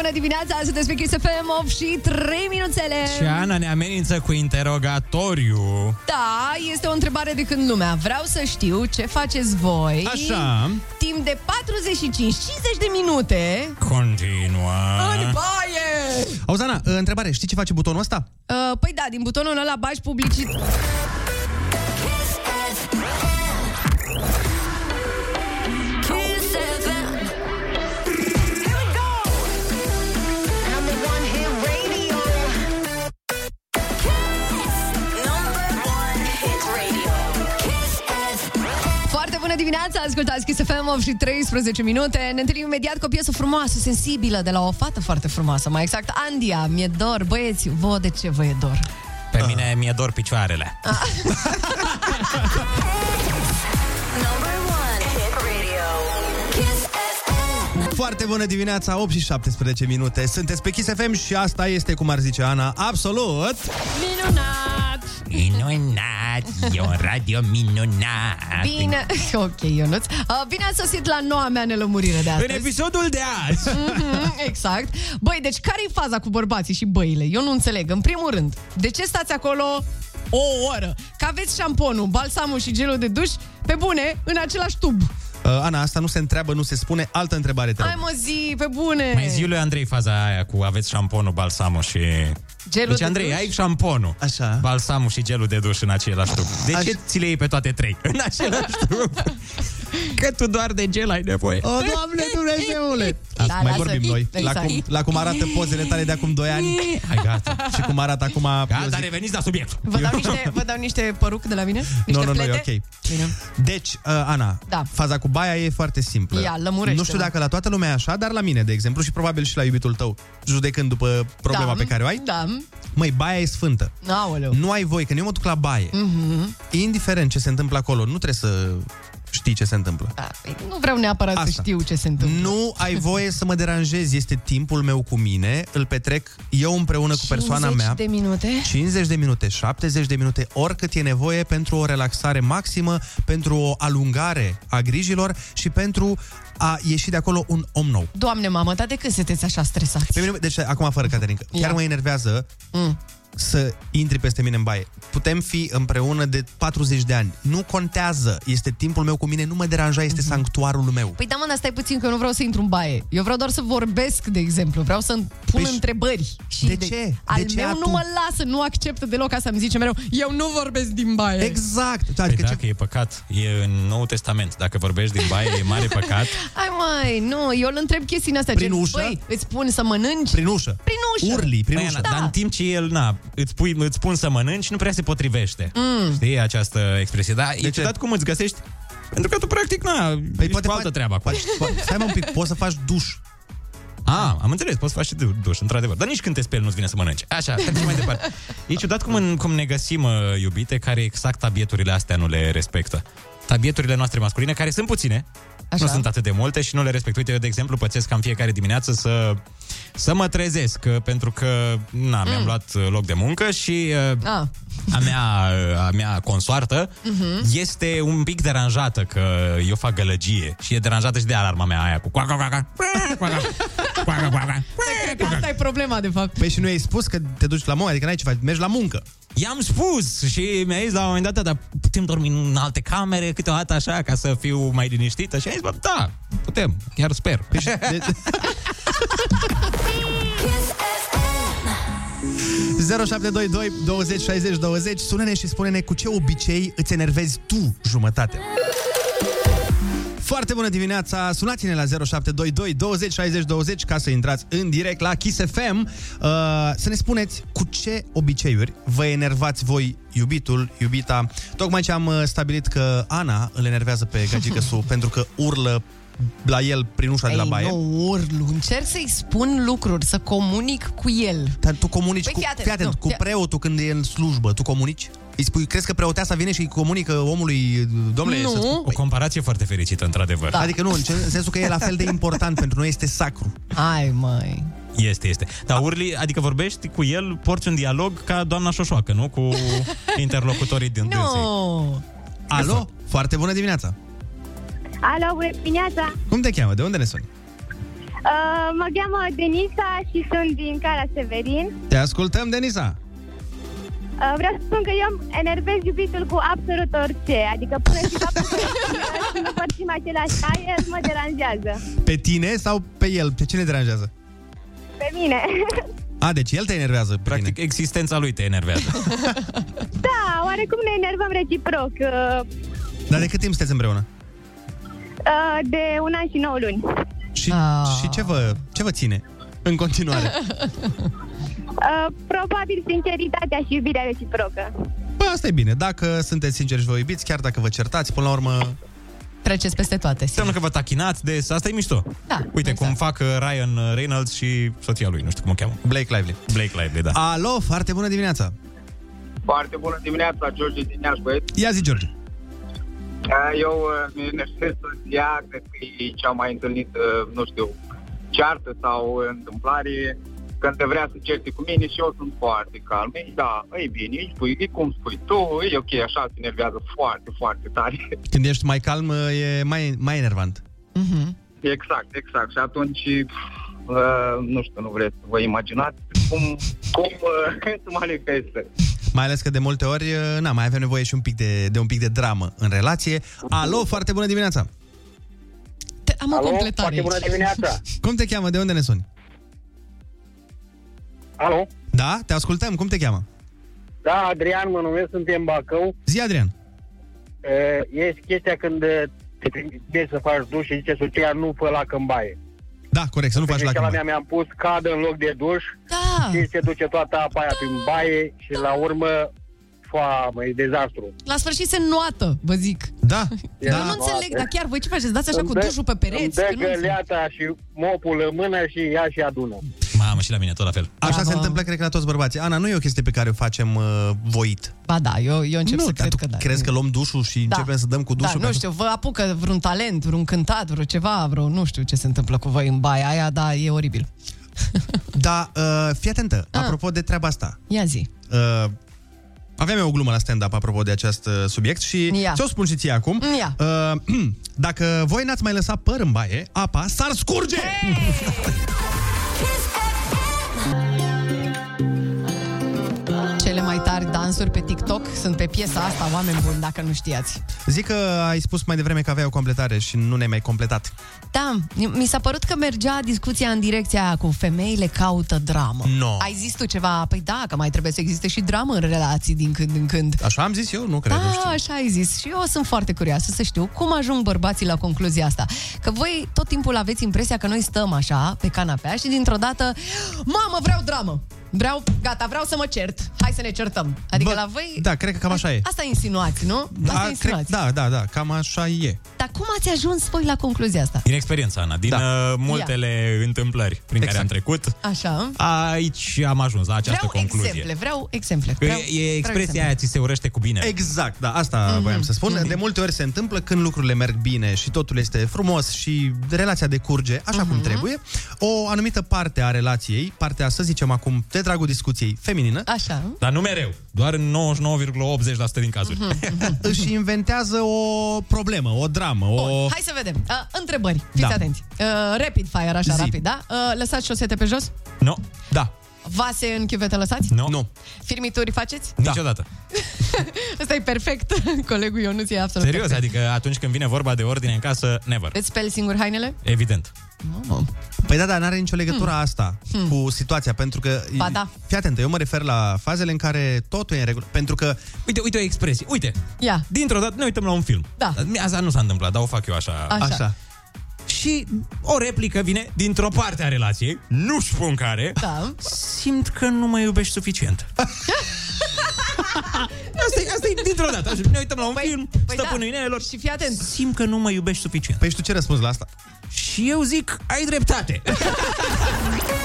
bună dimineața, sunteți pe Kiss FM 8 și 3 minuțele. Și Ana ne amenință cu interogatoriu. Da, este o întrebare de când lumea. Vreau să știu ce faceți voi. Așa. Timp de 45-50 de minute Continuă. în baie. Auzana, întrebare, știi ce face butonul ăsta? Uh, păi da, din butonul ăla bagi publicitate. Dimineața, ascultați Kiss FM 8 și 13 minute. Ne întâlnim imediat cu o piesă frumoasă, sensibilă, de la o fată foarte frumoasă. Mai exact, Andia, mi-e dor. Băieți, vă de ce vă e dor? Pe mine mi-e dor picioarele. [laughs] Number one hit radio. Kiss FM. Foarte bună dimineața, 8 și 17 minute. Sunteți pe Kiss FM și asta este, cum ar zice Ana, absolut... Minunat! Minunat, e un radio minunat. Bine, [laughs] ok, Ionuț. Uh, Bine ați sosit la noua mea nelămurire de În astăzi. episodul de azi. Mhm, exact. Băi, deci care e faza cu bărbații și băile? Eu nu înțeleg. În primul rând, de ce stați acolo o oră? Că aveți șamponul, balsamul și gelul de duș pe bune în același tub. Uh, Ana, asta nu se întreabă, nu se spune. Altă întrebare, te rog. Hai mă zi, pe bune! Mai zi lui Andrei faza aia cu aveți șamponul, balsamul și... Gelul deci, de Andrei, duș? ai șamponul, Așa. balsamul și gelul de duș în același trup. De ce ți le iei pe toate trei [laughs] în același trup? [laughs] Că tu doar de gel ai nevoie. O, Doamne Dumnezeule! Asta Da, mai lasă. vorbim noi. La Exact. cum, la cum arată pozele tale de acum 2 ani. Hai, gata. Și cum arată acum... eu Gata, zic- reveniți la subiect. Vă dau niște, vă dau niște păruc de la mine? Niște Nu, nu, nu, plete? e ok. Bine. Deci, uh, Ana, Da. faza cu baia e foarte simplă. Ia, lămurește-mă. Nu știu dacă la toată lumea e așa, dar la mine, de exemplu, și probabil și la iubitul tău, judecând după problema da, pe care o ai, Da. măi, baia e sfântă. Aoleu. Nu ai voie, când eu mă duc la baie, Mhm. indiferent ce se întâmplă acolo, nu trebuie să știi ce se întâmplă. Da, păi nu vreau neapărat să Asta. știu ce se întâmplă. Nu ai voie să mă deranjezi, este timpul meu cu mine, îl petrec eu împreună cu persoana 50 mea. de minute? 50 de minute, 70 de minute, oricât e nevoie pentru o relaxare maximă, pentru o alungare a grijilor și pentru a ieși de acolo un om nou. Doamne, mamă, dar de când sunteți așa stresați? Pe mine, deci, acum fără Caterinca, chiar Ia. mă enervează Mm. Să intri peste mine în baie. Putem fi împreună de 40 de ani. Nu contează. Este timpul meu cu mine, nu mă deranja, este sanctuarul meu. Păi da, mă, dar stai puțin că eu nu vreau să intru în baie. Eu vreau doar să vorbesc, de exemplu. Vreau să pun Păi și- întrebări. Și de ce? Al De ce meu atu- nu mă lasă, nu acceptă deloc asta. Îmi zice mereu, eu nu vorbesc din baie. Exact. Păi Adică ce... dacă e păcat, e în Nou Testament. Dacă vorbești din baie, e mare păcat. [laughs] Hai mai, nu, eu îl întreb chestiile astea. Prin gen, ușă? Băi, îți spun să mănânci? Prin ușă. Prin ușă. Urli, prin Păi, ușă. Ana, Dar în timp ce el, na, îți, pui, îți spun să mănânci, nu prea se potrivește. Mm. Știi această expresie? Dar e ce? ciudat cum îți găsești pentru că tu, practic, na, păi poate cu altă faci- treabă acolo. Poate, po- stai mă un pic, poți să faci duș. Ah, am înțeles, poți să faci și du- duș, într-adevăr. Dar nici când te speli nu-ți vine să mănânci. Așa, mergem mai departe. E ciudat cum, în, cum ne găsim, uh, iubite, care exact tabieturile astea nu le respectă. Tabieturile noastre masculine, care sunt puține, Așa. nu sunt atât de multe și nu le respect. Uite, eu, de exemplu, pățesc cam fiecare dimineață să, să mă trezesc, uh, pentru că, na, mi-am luat uh, loc de muncă și uh, Ah. a mea, a mea consoartă Mhm. este un pic deranjată că eu fac gălăgie și e deranjată și de alarma mea aia cu coaca, coaca, coaca, coaca, coaca. [laughs] Cred că asta e problema, de fapt. Păi și nu i-ai spus că te duci la muncă, adică n-ai ce faci, mergi la muncă. I-am spus și mi-a zis la un moment dat, "Da, dar putem dormi în alte camere câteodată așa, ca să fiu mai liniștită? Și a zis, bă, da, putem, chiar sper. Păi și, de, 0722 20 60 20 Sună-ne și spune-ne cu ce obicei îți enervezi tu jumătate. Foarte bună dimineața! Sunați-ne la 0722 20 60 20 ca să intrați în direct la Kiss FM uh, să ne spuneți cu ce obiceiuri vă enervați voi iubitul, iubita. Tocmai ce am uh, stabilit că Ana îl enervează pe gagică su [laughs] pentru că urlă la el prin ușa de la Ei, baie. nu urlu, încerc să-i spun lucruri, să comunic cu el. Dar tu comunici Păi cu, fii atent, fii atent, nu, cu fii- preotul când e în slujbă, tu comunici? Îi spui, crezi că preoteasa vine și îi comunică omului, domnule, Nu. să O comparație foarte fericită, într-adevăr. Da. Adică nu, în ce- în sensul că e la fel de important pentru noi, este sacru. Hai, mai. Este, este. Dar urli, adică vorbești cu el, porți un dialog ca doamna Șoșoacă, nu? Cu interlocutorii din dânsei. [laughs] Nu. Alo? Foarte bună dimineața! Alo, bună dimineața! Cum te cheamă? De unde ne suni? Uh, mă cheamă Denisa și sunt din Cara Severin. Te ascultăm, Denisa! Uh, vreau să spun că eu îmi enervez iubitul cu absolut orice. Adică până și faptul că uh, [laughs] nu părțim același aer mă deranjează. Pe tine sau pe el? Pe cine deranjează? Pe mine. A, deci el te enervează pe Practic, tine. existența lui te enervează. [laughs] da, oarecum ne enervăm reciproc. Uh, Dar de cât timp sunteți împreună? uh, de un an și nouă luni. Și, Ah. și ce, vă, ce vă ține în continuare? [laughs] Uh, probabil sinceritatea și iubirea reciprocă. Bă, asta e bine. Dacă sunteți sinceri și vă iubiți, chiar dacă vă certați, până la urmă... Treceți peste toate. Înseamnă că vă tachinați des, asta e mișto. Da, Uite, exact. cum fac uh, Ryan Reynolds și soția lui, nu știu cum o cheamă. Blake Lively. Blake Lively, da. Alo, foarte bună dimineața! Foarte bună dimineața, George din Iași, băieți. Ia zi, George. Eu uh, mi enervez soția, cred că e cea mai întâlnită, nu știu, ceartă sau întâmplare când te vrea să certe cu mine și eu sunt foarte calm. Ei, da, e bine, îi spui, e cum spui tu, e ok, așa se enervează foarte, foarte tare. [laughs] Când ești mai calm, e mai, mai enervant. Exact, exact. Și atunci, uh, nu știu, nu vreți să vă imaginați cum, [laughs] cum uh, se manifestă. Mai ales că de multe ori, na, mai avem nevoie și un pic de, de un pic de dramă în relație. Alo, foarte bună dimineața! Am o Alo, completare foarte bună aici. dimineața. [laughs] Cum te cheamă? De unde ne suni? Alo? Da, te ascultăm. Cum te cheamă? Da, Adrian, mă numesc, suntem în Bacău. Zi, Adrian. E, e chestia când e, te trimite să faci duș și zice soția nu fă la în baie. Da, corect, să nu faci la lacrimi. mea mi-am pus cadă în loc de duș Da. și se duce toată apa aia prin baie și la urmă foa, mă, e dezastru. La sfârșit se noată, vă zic. Da. Eu [laughs] nu înțeleg, dar chiar voi ce faceți? Dați așa Îmi cu dă- dușul pe pereți? Îmi dă Că nu înțeleg. găleata și mopul în mână și ia și adună. Mamă, și la mine tot la fel. Așa Bravo. se întâmplă, cred că la toți bărbații. Ana, nu e o chestie pe care o facem uh, voit. Ba da, eu, eu încep nu, să dar cred tu că da. crezi că luăm dușul și Da. începem să dăm cu dușul? Da, nu știu, vă apucă vreun talent, vreun cântat, vreo ceva, vreo, nu știu ce se întâmplă cu voi în baia aia, dar e oribil. Da, uh, fii atentă, apropo de treaba asta. Ia zi. Uh, aveam eu o glumă la stand-up apropo de acest uh, subiect și Ia. ți-o spun și ție acum. Ia. Uh, [clears throat] dacă voi n-ați mai lăsat păr în baie, apa s-ar scurge! Cele [laughs] tari dansuri pe TikTok sunt pe piesa asta, oameni buni, dacă nu știați. Zic că ai spus mai devreme că aveai o completare și nu ne-ai mai completat. Da, mi s-a părut că mergea discuția în direcția aia cu femeile caută dramă. No. Ai zis tu ceva, păi da, că mai trebuie să existe și dramă în relații din când în când. Așa am zis eu, nu cred, nu Da, știu. așa ai zis. Și eu sunt foarte curioasă să știu cum ajung bărbații la concluzia asta. Că voi tot timpul aveți impresia că noi stăm așa, pe canapea și dintr-o dată, mamă, vreau dramă! Vreau, gata, vreau să mă cert. Hai să ne certăm. Adică Bă, la voi... Da, cred că cam așa e. Asta insinuați, nu? asta Da, cred, insinuați. da, da, da, cam așa e. Dar cum ați ajuns voi la concluzia asta? Din experiența, Ana, din Da. uh, multele întâmplări prin care am trecut, Așa. aici am ajuns la această vreau concluzie. exemple, vreau exemple. Că Vreau, e, e vreau expresia exemple. aia, ți se urăște cu bine. Exact, da, asta mm-hmm. voiam să spun. Mhm. De multe ori se întâmplă când lucrurile merg bine și totul este frumos și relația decurge așa Mhm. cum trebuie. O anumită parte a relației, partea, să zicem acum, de dragul discuției feminină, Așa. Dar nu mereu, doar în 99,80% din cazuri. Mhm. [laughs] își inventează o problemă, o dramă, o... Bun, hai să vedem. Uh, întrebări, fiți Da. atenți. Uh, rapid fire, așa, Zi. rapid, da? Uh, lăsați șosete pe jos? Nu, Da, Vase în chiuvete lăsați? nu, nu. Firmituri faceți? niciodată. [laughs] Ăsta e perfect. [laughs] Colegul Ionuț e absolut Serios, perfect. adică atunci când vine vorba de ordine în casă, never. Îți speli singur hainele? Evident. Păi da, dar n-are nicio legătură asta cu situația, pentru că... Hmm. Ba da. Fii atentă, eu mă refer la fazele în care totul e în regulă, pentru că... Uite, uite o expresie. Uite, Ia, dintr-o dată ne uităm la un film. Da. Asta nu s-a întâmplat, dar o fac eu așa. Așa. Așa. Și o replică vine dintr-o parte a relației, nu spun care, da. simt că nu mă iubești suficient. [laughs] [laughs] asta, e, asta e dintr-o dată. Așa, ne uităm la un Păi- film, păi stăpânul da. inelelor. Și fii atent. Simt că nu mă iubești suficient. Păi și tu ce răspunzi la asta? Și eu zic, ai dreptate. [laughs]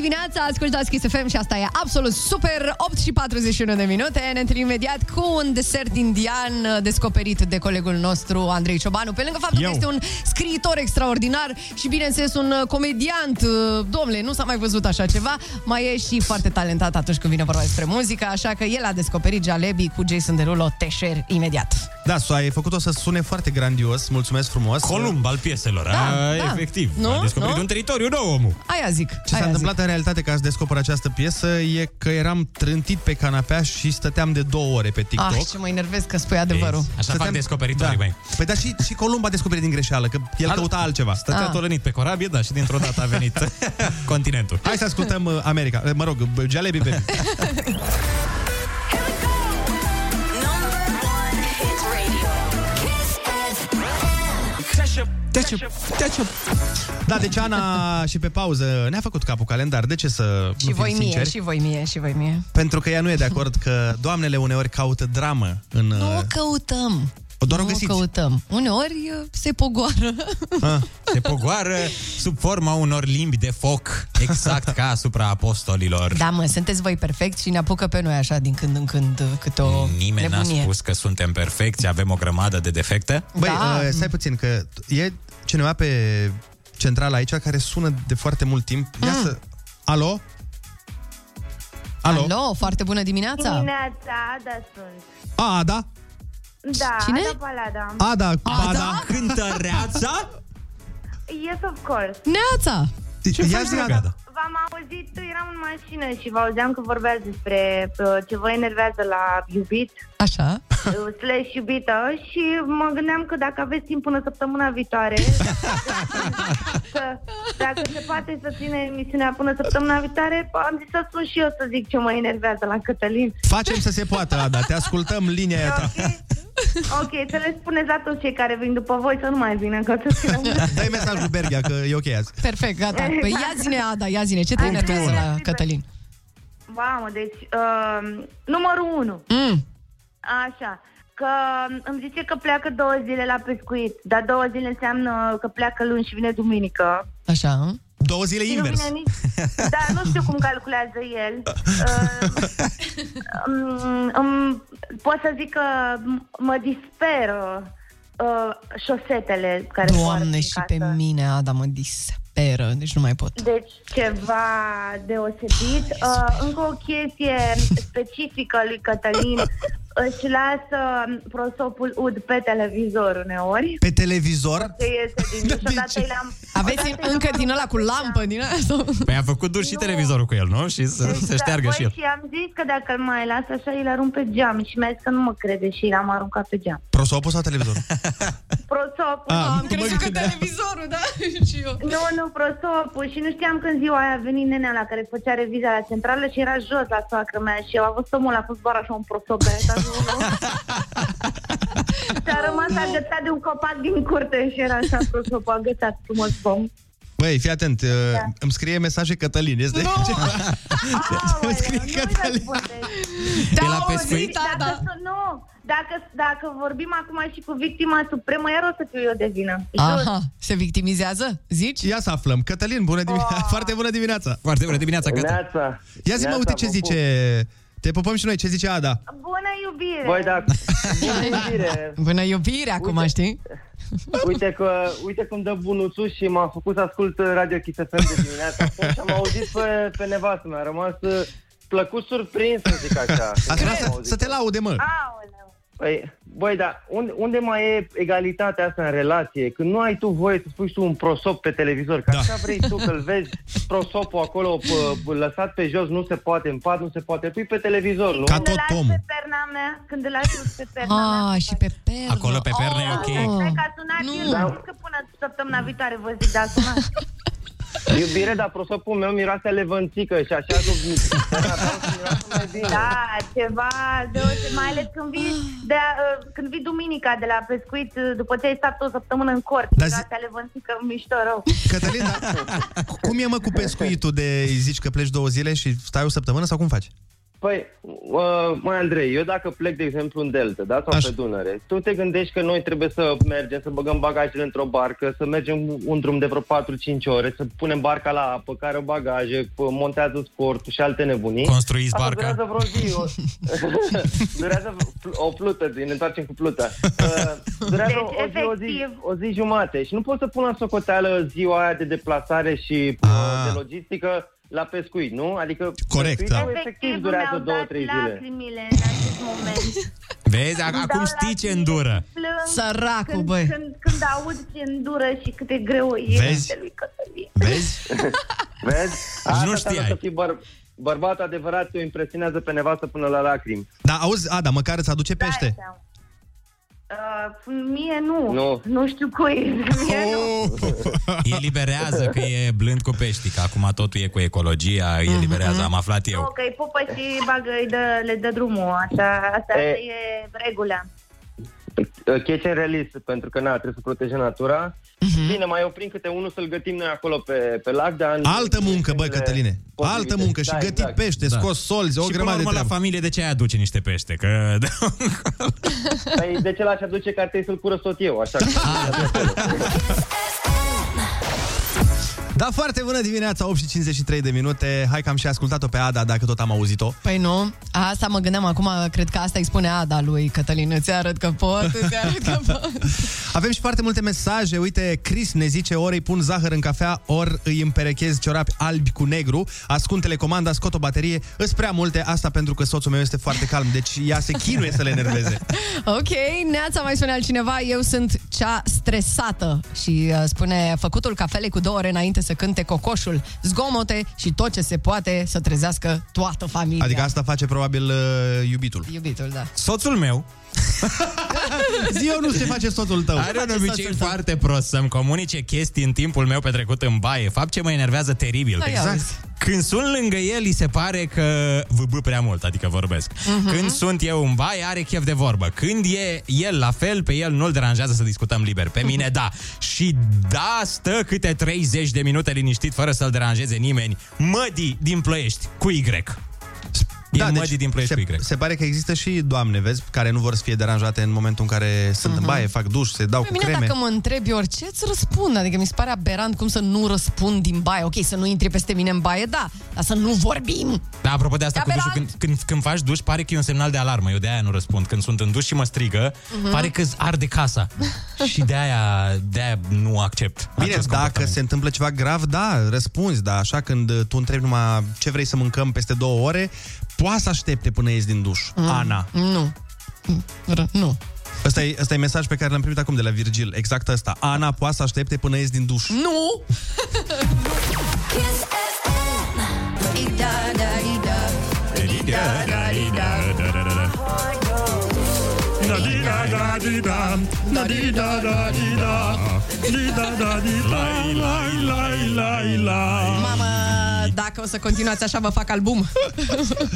dimineața, ascultați Kiss FM și asta e absolut super, 8 și 41 de minute. Ne întâlnim imediat cu un desert indian uh, descoperit de colegul nostru Andrei Ciobanu. Pe lângă faptul Eu. că este un scriitor extraordinar și bineînțeles un uh, comediant, uh, domnule, nu s-a mai văzut așa ceva, mai e și foarte talentat atunci când vine vorba despre muzică, așa că el a descoperit Jalebi cu Jason Derulo, Teșer, imediat. Da, so, ai făcut-o să sune foarte grandios, mulțumesc frumos. Columb al pieselor, Da, a, da. efectiv. Nu? A descoperit Nu? un teritoriu nou, omul. Aia zic. Ce s-a aia întâmplat în realitate ca să descoper această piesă e că eram trântit pe canapea și stăteam de două ore pe zic. TikTok. Ah, ce mă enervez că spui adevărul. Așa fac Stăteam- descoperitorii, da. băi. Păi da, și, și Columb a descoperit din greșeală, că el Al- căuta altceva. Stătea Ah. tolănit pe corabie, da, și dintr-o dată a venit [laughs] continentul. Hai să ascultăm uh, America, uh, mă rog, uh, Jalebi Baby. [laughs] FM. Deci, deci, da, deci Ana și pe pauză ne-a făcut capul calendar. De ce să Și nu voi fim mie, sinceri? și voi mie, și voi mie. Pentru că ea nu e de acord că doamnele uneori caută dramă în... Nu uh, o căutăm. Doar o nu o găsiți. căutăm. Uneori uh, se pogoară. Ah. Se pogoară sub forma unor limbi de foc, exact ca asupra apostolilor. Da, mă, sunteți voi perfecți și ne apucă pe noi așa din când în când uh, câte o Nimeni n-a nebunie. spus că suntem perfecți, avem o grămadă de defecte. Băi, Da. uh, stai puțin, că e cineva pe centrala aici care sună de foarte mult timp. Ia Mm. să... Alo? Alo? Alo, foarte bună dimineața. Dimineața, Ada sunt. A, Ada? Da, Cine? Ada Palada. Ada, Ada? Cântăreața? Yes, of course. Neața! Ce Ia zi, Ada. V-am auzit, eram în mașină și vă auzeam că vorbeați despre uh, ce vă enervează la iubit, Așa. uh, slash iubită și mă gândeam că dacă aveți timp până săptămâna viitoare, [laughs] că dacă se poate să ține emisiunea până săptămâna viitoare, am zis să sun și eu să zic ce mă enervează la Cătălin. Facem să se poată, Ada. Te ascultăm linia aia ta. Ok, să le spuneți la toți cei care vin după voi să nu mai vină, că să țină [laughs] Dai mesajul Berghia, că e ok azi. Perfect, gata. Păi ia zine, Ada, ia zine, ce te Hai, enervează bine. la Cătălin? Mamă, deci, uh, numărul 1. Mm. Așa, că îmi zice că pleacă două zile la pescuit, dar două zile înseamnă că pleacă luni și vine duminică. Așa. Două zile Și nu invers. vine nici... Da, nu știu cum calculează el. Uh, [laughs] um, um, pot să zic că m- mă disperă uh, șosetele care poartă Doamne, în și casă. pe mine, Ada, mă disperă, deci nu mai pot. Deci ceva deosebit. Uh, încă o chestie specifică lui Cătălin. [laughs] Își lasă prosopul ud pe televizor uneori. Pe televizor? Se iese [laughs] din duș, odată i l-am... Aveți încă din ăla cu lampă, din ăla? Sau? Păi a făcut dur și televizorul cu el, nu? Și să se șteargă Băi, și el. și am zis că dacă îl mai las așa, îl arunc pe geam și mi-a zis că nu mă crede și l-am aruncat pe geam. Prosopul sau televizorul? [laughs] Prosopul. Ah, Am crezut că televizorul, da? [laughs] și eu. Nu, nu, prosopul. Și nu știam când ziua aia a venit nenea la care făcea reviza la centrală și era jos la soacră mea și eu a văzut omul a fost doar așa un prosop pe etajul unu. [laughs] și a rămas agățat de un copac din curte și era așa prosopul agățat frumos pom. Băi, fii atent, da. îmi scrie mesaje Cătălin, este Nu! ceva? [laughs] îmi scrie Cătălin. Da, E la pescuit? Dacă, să, nu, dacă, dacă vorbim acum și cu victima supremă, iar o să fiu eu de vină. Aha, se victimizează, zici? Ia să aflăm. Cătălin, bună dimineața. Oh. [laughs] Foarte bună dimineața. Foarte bună dimineața, Cătălin. Neața. Ia zi mă, Neața, uite ce vă zice. Te pupăm și noi, ce zice Ada? Bună iubire! Băi, da, bună iubire. Bună iubire acum, știi? Uite că, uite cum dă bunuțul și m-a făcut să ascult Radio Kiss FM de dimineața acum și am auzit pe, pe nevastă mea. Am rămas uh, plăcut surprins, să zic așa. Asta să, să te laude, mă. Păi, băi, dar unde, unde mai e egalitatea asta în relație? Când nu ai tu voie să spui și tu un prosop pe televizor, că da. așa vrei tu că-l vezi prosopul acolo pă, pă, lăsat pe jos, nu se poate, în pat nu se poate, pui pe televizor, nu? când îl lași pe perna mea, când îl lași pe perna mea. Ah, și pe pernă. Acolo pe pernă e ok. Cred că a sunat Nu. el, nu. că până săptămâna viitoare vă zic, dar a sunat. [laughs] Iubire, dar prosopul meu miroase a levănțică și așa cu... mai bine. Da, ceva deosebit, mai ales când vii, de, uh, când vii duminica de la pescuit, uh, după ce ai stat o săptămână în cort, Dar da, zi- zi... levănțică mișto rău. Cătălin, da, cum e mă cu pescuitul de îi zici că pleci două zile și stai o săptămână sau cum faci? Păi, uh, mai Andrei, eu dacă plec, de exemplu, în Delta, da, sau Așa. pe Dunăre, tu te gândești că noi trebuie să mergem, să băgăm bagajele într-o barcă, să mergem un drum de vreo 4-5 ore, să punem barca la apă, care o bagaje, p- montează scortul și alte nebunii. Construiți Asta barca. durează vreo zi, o, [laughs] durează o plută, ne întoarcem cu pluta. Uh, durează Deci, o, zi, o, zi, efectiv. o zi jumate și nu poți să pun la socoteală ziua aia de deplasare și uh, de logistică la pescuit, nu? Adică Corect, pescuitul da. efectiv durează mi-au două, dat trei zile. lacrimile în acest moment. [laughs] Vezi, ac- acum știi ce îndură. Plâng Săracul, când, băi. Când, când aud ce îndură și cât de greu e Vezi? de lui Cătălin. Vezi? [laughs] Vezi? Asta nu înseamnă știai. Să fii băr- bărbat adevărat, o impresionează pe nevastă până la lacrimi. Da, auzi, Ada, măcar îți aduce pește. Uh, mie nu. Nu. Nu știu cui. [laughs] Mie nu. [laughs] Eliberează că e blând cu pești, că acum totul e cu ecologia, îi eliberează, am aflat Nu, eu. că îi pupă și bagă, îi dă, le dă drumul. Așa, asta E. e regula. Catch and release, pentru că na, trebuie să protejăm natura. Bine, mai oprim câte unul să-l gătim noi acolo pe, pe lac, dar... în- Altă muncă, bă, în Cătăline. potrivite. Altă muncă și Da, gătit exact. pește, Da. scos solzi, o și până la grămadă de urmă la treabă. familie de ce ai aduce niște pește? Că Păi de ce l-aș aduce că ar trebui să-l curăț tot eu, așa. [laughs] Da, [laughs] foarte bună dimineața, 8 și 53 de minute. Hai că am și ascultat-o pe Ada, dacă tot am auzit-o. Păi nu, asta mă gândeam acum, cred că asta îi spune Ada lui Cătălin, îți arăt că pot, îți arăt că pot. [laughs] Avem și foarte multe mesaje. Uite, Chris ne zice ori îi pun zahăr în cafea, ori îi împerechez ciorapi albi cu negru. Ascund telecomanda, scot o baterie. Îs prea multe, asta pentru că soțul meu este foarte calm, deci ea se chinuie să le enerveze. [laughs] Ok, Neața mai spune altcineva, eu sunt cea stresată și uh, spune făcutul cafelei cu două ore înainte să cânte cocoșul, zgomote și tot ce se poate să trezească toată familia. Adică asta face probabil uh, iubitul. Iubitul, da. Soțul meu [laughs] Zi eu nu ce face soțul tău. Are un face obicei soțul tău? foarte prost să-mi comunice chestii în timpul meu petrecut în baie. Fapt ce mă enervează teribil. Da, ia uzi. Când sunt lângă el, îi se pare că vâbă prea mult, adică vorbesc. Mhm. Când sunt eu în baie, are chef de vorbă. Când e el la fel, pe el nu-l deranjează să discutăm liber. Pe mine, da. Și da, stă câte 30 de minute liniștit, fără să-l deranjeze nimeni. Mădi din Ploiești, cu Y. E Mădi din Ploiești cu Y. Da, deci se pare că există și doamne, vezi, care nu vor să fie deranjate în momentul în care sunt în baie, fac duș, se dau Pe cu mine creme. dacă mă întrebi orice, îți răspund. Adică mi se pare aberant cum să nu răspund din baie. Ok, să nu intri peste mine în baie, da, dar să nu vorbim. Da, apropo de asta E cu dușul, când, când, când faci duș, pare că e un semnal de alarmă. Eu de aia nu răspund. Când sunt în duș și mă strigă, Mhm. pare că arde casa. [laughs] și de aia, de aia nu accept Bine, acest dacă comportament. se întâmplă ceva grav, da, răspunzi, dar așa când uh, tu întrebi numai ce vrei să mâncăm peste două ore, poate să aștepte până ies din duș. Mm. Ana. Nu. R- nu. Ăsta e, ăsta e mesaj pe care l-am primit acum de la Virgil. Exact ăsta. Ana poate să aștepte până ies din duș. Nu! [laughs] Mamă, dacă o să continuați așa, vă fac album.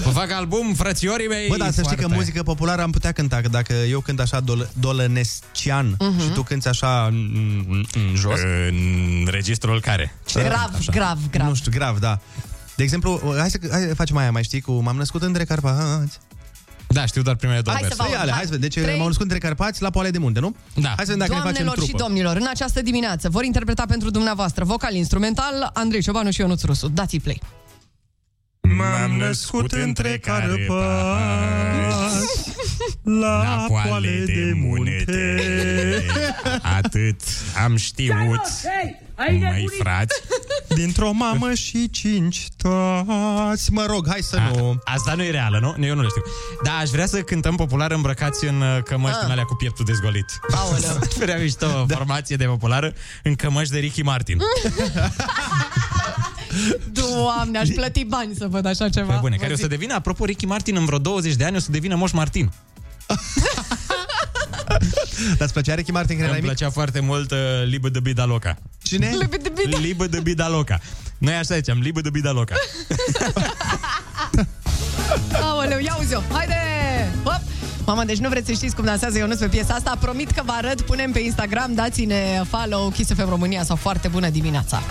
Vă fac album, frățiorii mei. Bă, dar să știi că foarte- muzică populară am putea cânta, că dacă eu cânt așa dol- dolănescian Mhm. și tu cânti așa în, în, în jos... În registrul care? Grav, grav, grav. Nu știu, grav, da. De exemplu, hai să hai, facem aia, mai știi, cu M-am născut între Carpați. Da, știu doar primele două Hai să vă versuri. aud, Hai, hai. hai să vedem. Deci Trei. m-am născut între Carpați la Poale de Munte, nu? Da. Hai să vedem dacă ne facem Doamnelor și trupă. domnilor, în această dimineață vor interpreta pentru dumneavoastră vocal instrumental Andrei Ciobanu și Ionuț Rusu. Dați-i play. M-am născut între carpați La poale de munte [laughs] [laughs] Atât am știut, mai frați. [laughs] Dintr-o mamă și cinci toți. Mă rog, hai să nu... Asta nu e reală, nu? Eu nu le știu. Da, aș vrea să cântăm popular îmbrăcați în uh, cămăși din alea cu pieptul dezgolit. Aoleu. [laughs] Prea mișto Da. formație de populară în cămăși de Ricky Martin. [laughs] Doamne, aș plăti bani să văd așa ceva. Pe bune, Vă care o să zic. devină, apropo, Ricky Martin în vreo 20 de ani o să devină Moș Martin. [laughs] Dar îți plăcea Ricky Martin când Îmi erai mic? plăcea foarte mult uh, Libă de Bida Loca. Cine? Libe de bine. Libă de Bida Loca. Noi așa ziceam, Libă de Bida Loca. [laughs] Aoleu, ia uzi-o, haide! Hop! Mama, deci nu vreți să știți cum dansează Ionuț pe piesa asta? Promit că vă arăt, punem pe Instagram, dați-ne follow Kiss FM România sau foarte bună dimineața.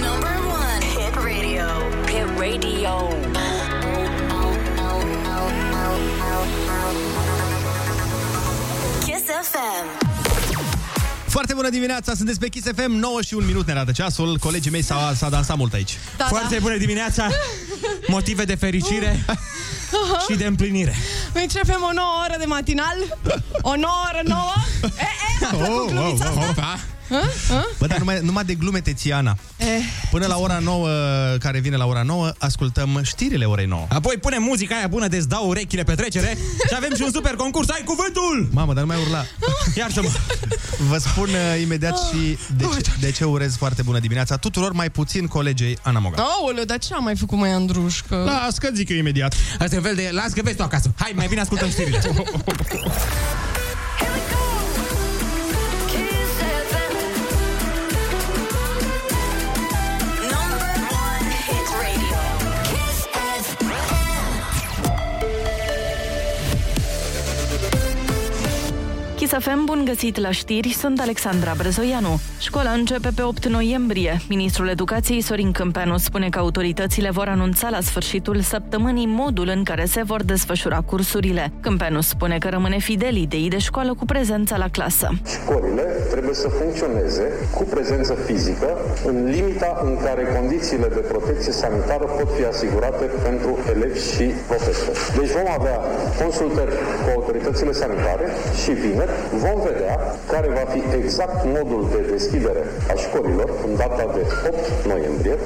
Number one. Hit radio. Hit radio. Kiss FM. Foarte bună dimineața, sunteți pe Kiss FM, 9 și 1 minut ne arată ceasul. Colegii mei s-au, s-a dansat mult aici. Da, Foarte bună dimineața, motive de fericire și de împlinire. [laughs] Începem o nouă oră de matinal, o nouă oră nouă. E, e, a plăcut glumița asta? Opa. Hă? Hă? Bă, dar numai, numai de glume, Tețiana. Eh, Până la ora 9, care vine la ora 9, ascultăm știrile orei 9. Apoi punem muzica aia bună de îți dau urechile pe trecere și avem și un super concurs. Ai cuvântul! Mamă, dar nu mai urla. [laughs] Iartă-mă! Vă spun uh, imediat și de ce, de ce urez foarte bună dimineața tuturor, mai puțin colegei Ana Moga. Aoleu, dar ce am mai făcut mai Andrușcă? Las că zic eu imediat. Asta e un fel de... Las că vezi tu acasă. Hai, mai bine ascultăm știrile. [laughs] Chisafem, bun găsit la știri, sunt Alexandra Brezoianu. Școala începe pe 8 noiembrie. Ministrul Educației Sorin Câmpeanu spune că autoritățile vor anunța la sfârșitul săptămânii modul în care se vor desfășura cursurile. Câmpeanu spune că rămâne fidel ideii de școală cu prezența la clasă. Școlile trebuie să funcționeze cu prezență fizică în limita în care condițiile de protecție sanitară pot fi asigurate pentru elevi și profesori. Deci vom avea consultări cu autoritățile sanitare și vineri vom vedea care va fi exact modul de deschidere a școlilor în data de 8 noiembrie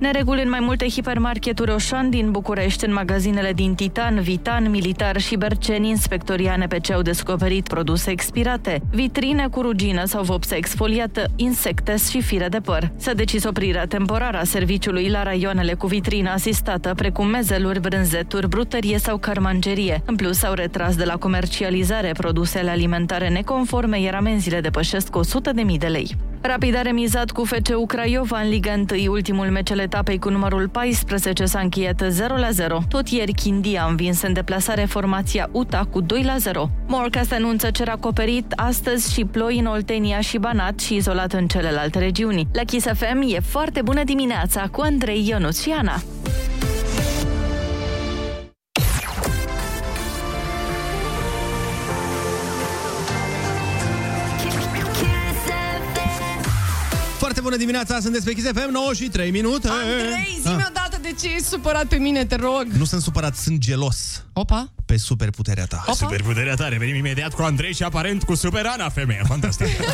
Nereguli în mai multe hipermarketuri Oșan din București, în magazinele din Titan, Vitan, Militar și Berceni, inspectorii ANPC au descoperit produse expirate, vitrine cu rugină sau vopsă exfoliată, insecte și fire de păr. S-a decis oprirea temporară a serviciului la raioanele cu vitrină asistată, precum mezeluri, brânzeturi, brutărie sau carmangerie. În plus, au retras de la comercializare produsele alimentare neconforme, iar amenziile depășesc 100.000 de lei. Rapid a remizat cu FCU Craiova în Liga 1, ultimul meci al etapei cu numărul 14 s-a încheiat 0-0. Tot ieri Chindia a învins în deplasare formația UTA cu 2-0. Morca se anunță cer acoperit astăzi și ploi în Oltenia și Banat și izolat în celelalte regiuni. La Kiss FM e foarte bună dimineața cu Andrei Ionuț și Ana. Bună dimineața, sunteți pe Kiss FM, 9 și 3 minute. Andrei, zi-mi Ah, odată de ce ești supărat pe mine, te rog. Nu sunt supărat, sunt gelos. Opa. Pe superputerea ta. Opa. Superputerea ta, revenim imediat cu Andrei și aparent cu Super Ana, femeia fantastică. [laughs]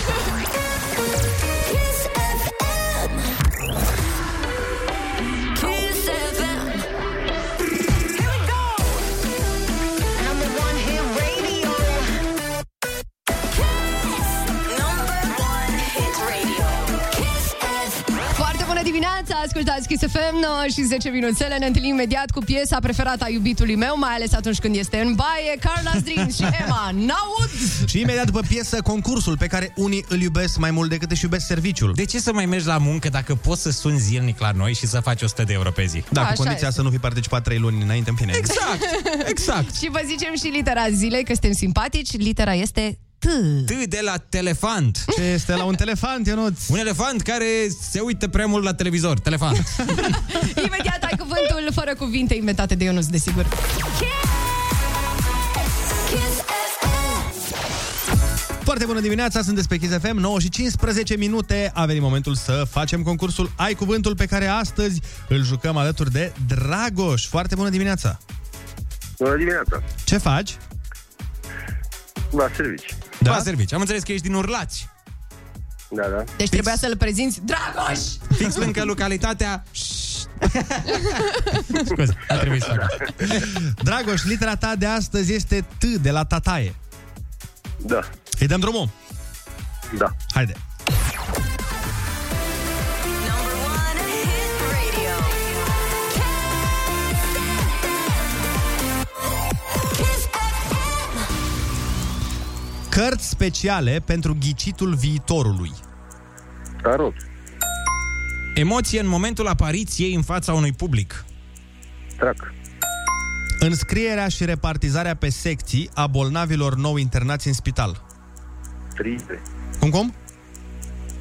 ascultați Kiss FM 9 și 10 minuțele. Ne întâlnim imediat cu piesa preferată a iubitului meu, mai ales atunci când este în baie, Carla's Dreams și Emma. N-aud! Și imediat după piesă, concursul pe care unii îl iubesc mai mult decât își iubesc serviciul. De ce să mai mergi la muncă dacă poți să suni zilnic la noi și să faci 100 de euro pe zi? Da, cu Așa condiția este. să nu fi participat 3 luni înainte, în fine. Exact, exact. [laughs] Și vă zicem și litera zilei, că suntem simpatici. Litera este T. T de la telefant. Ce este la un telefant, Ionuț? Un elefant care se uită prea mult la televizor. Telefant. [laughs] Imediat ai cuvântul fără cuvinte inventate de Ionuț, desigur. Kiss FM. Foarte bună dimineața, sunteți pe Kiss FM, 9 și 15 minute. A venit momentul să facem concursul Ai Cuvântul pe care astăzi îl jucăm alături de Dragoș. Foarte bună dimineața! Bună dimineața. Ce faci? La servici. Da? La servici. Am înțeles că ești din Urlați. Da, da. Deci trebuia să-l prezinți Dragoș! Fix lângă localitatea... [laughs] Scuze, a trebuit să fac. Dragoș, litera ta de astăzi este T de la tataie. Da. Îi dăm drumul? Da. Haide! Cărți speciale pentru ghicitul viitorului. Tarot. Emoție în momentul apariției în fața unui public. Trac. Înscrierea și repartizarea pe secții a bolnavilor nou internați în spital. Triere. Cum, cum?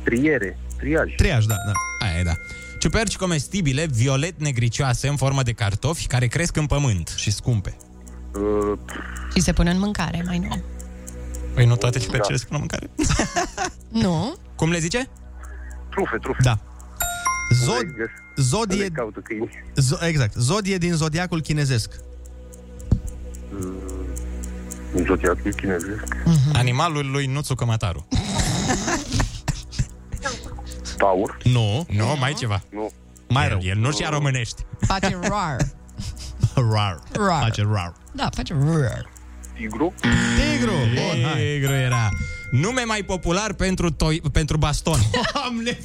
Triere. Triaj. Triaj, da, da. Aia e, da. Ciuperci comestibile, violet negricioase în formă de cartofi care cresc în pământ. Și scumpe. Uh, Și se pune în mâncare, mai nou. Păi nu toate ciupercile se pun în mâncare. [laughs] Nu? Cum le zice? trufe, trufe. Da. Zod, Le- zodie, le caută câini. zo, exact, zodie din zodiacul chinezesc. În zodiacul chinezesc. Animalul lui Nuțu Cămătaru. Taur. [laughs] Nu. Nu, mai ceva. Nu. Mai el, rău. El nu știa românești. Face rar. [laughs] Rar. Rar. Face rar. Da, face rar. Tigru. Tigru. Bun, hai. Negru era. Nume mai popular pentru, toi, pentru baston. Doamne,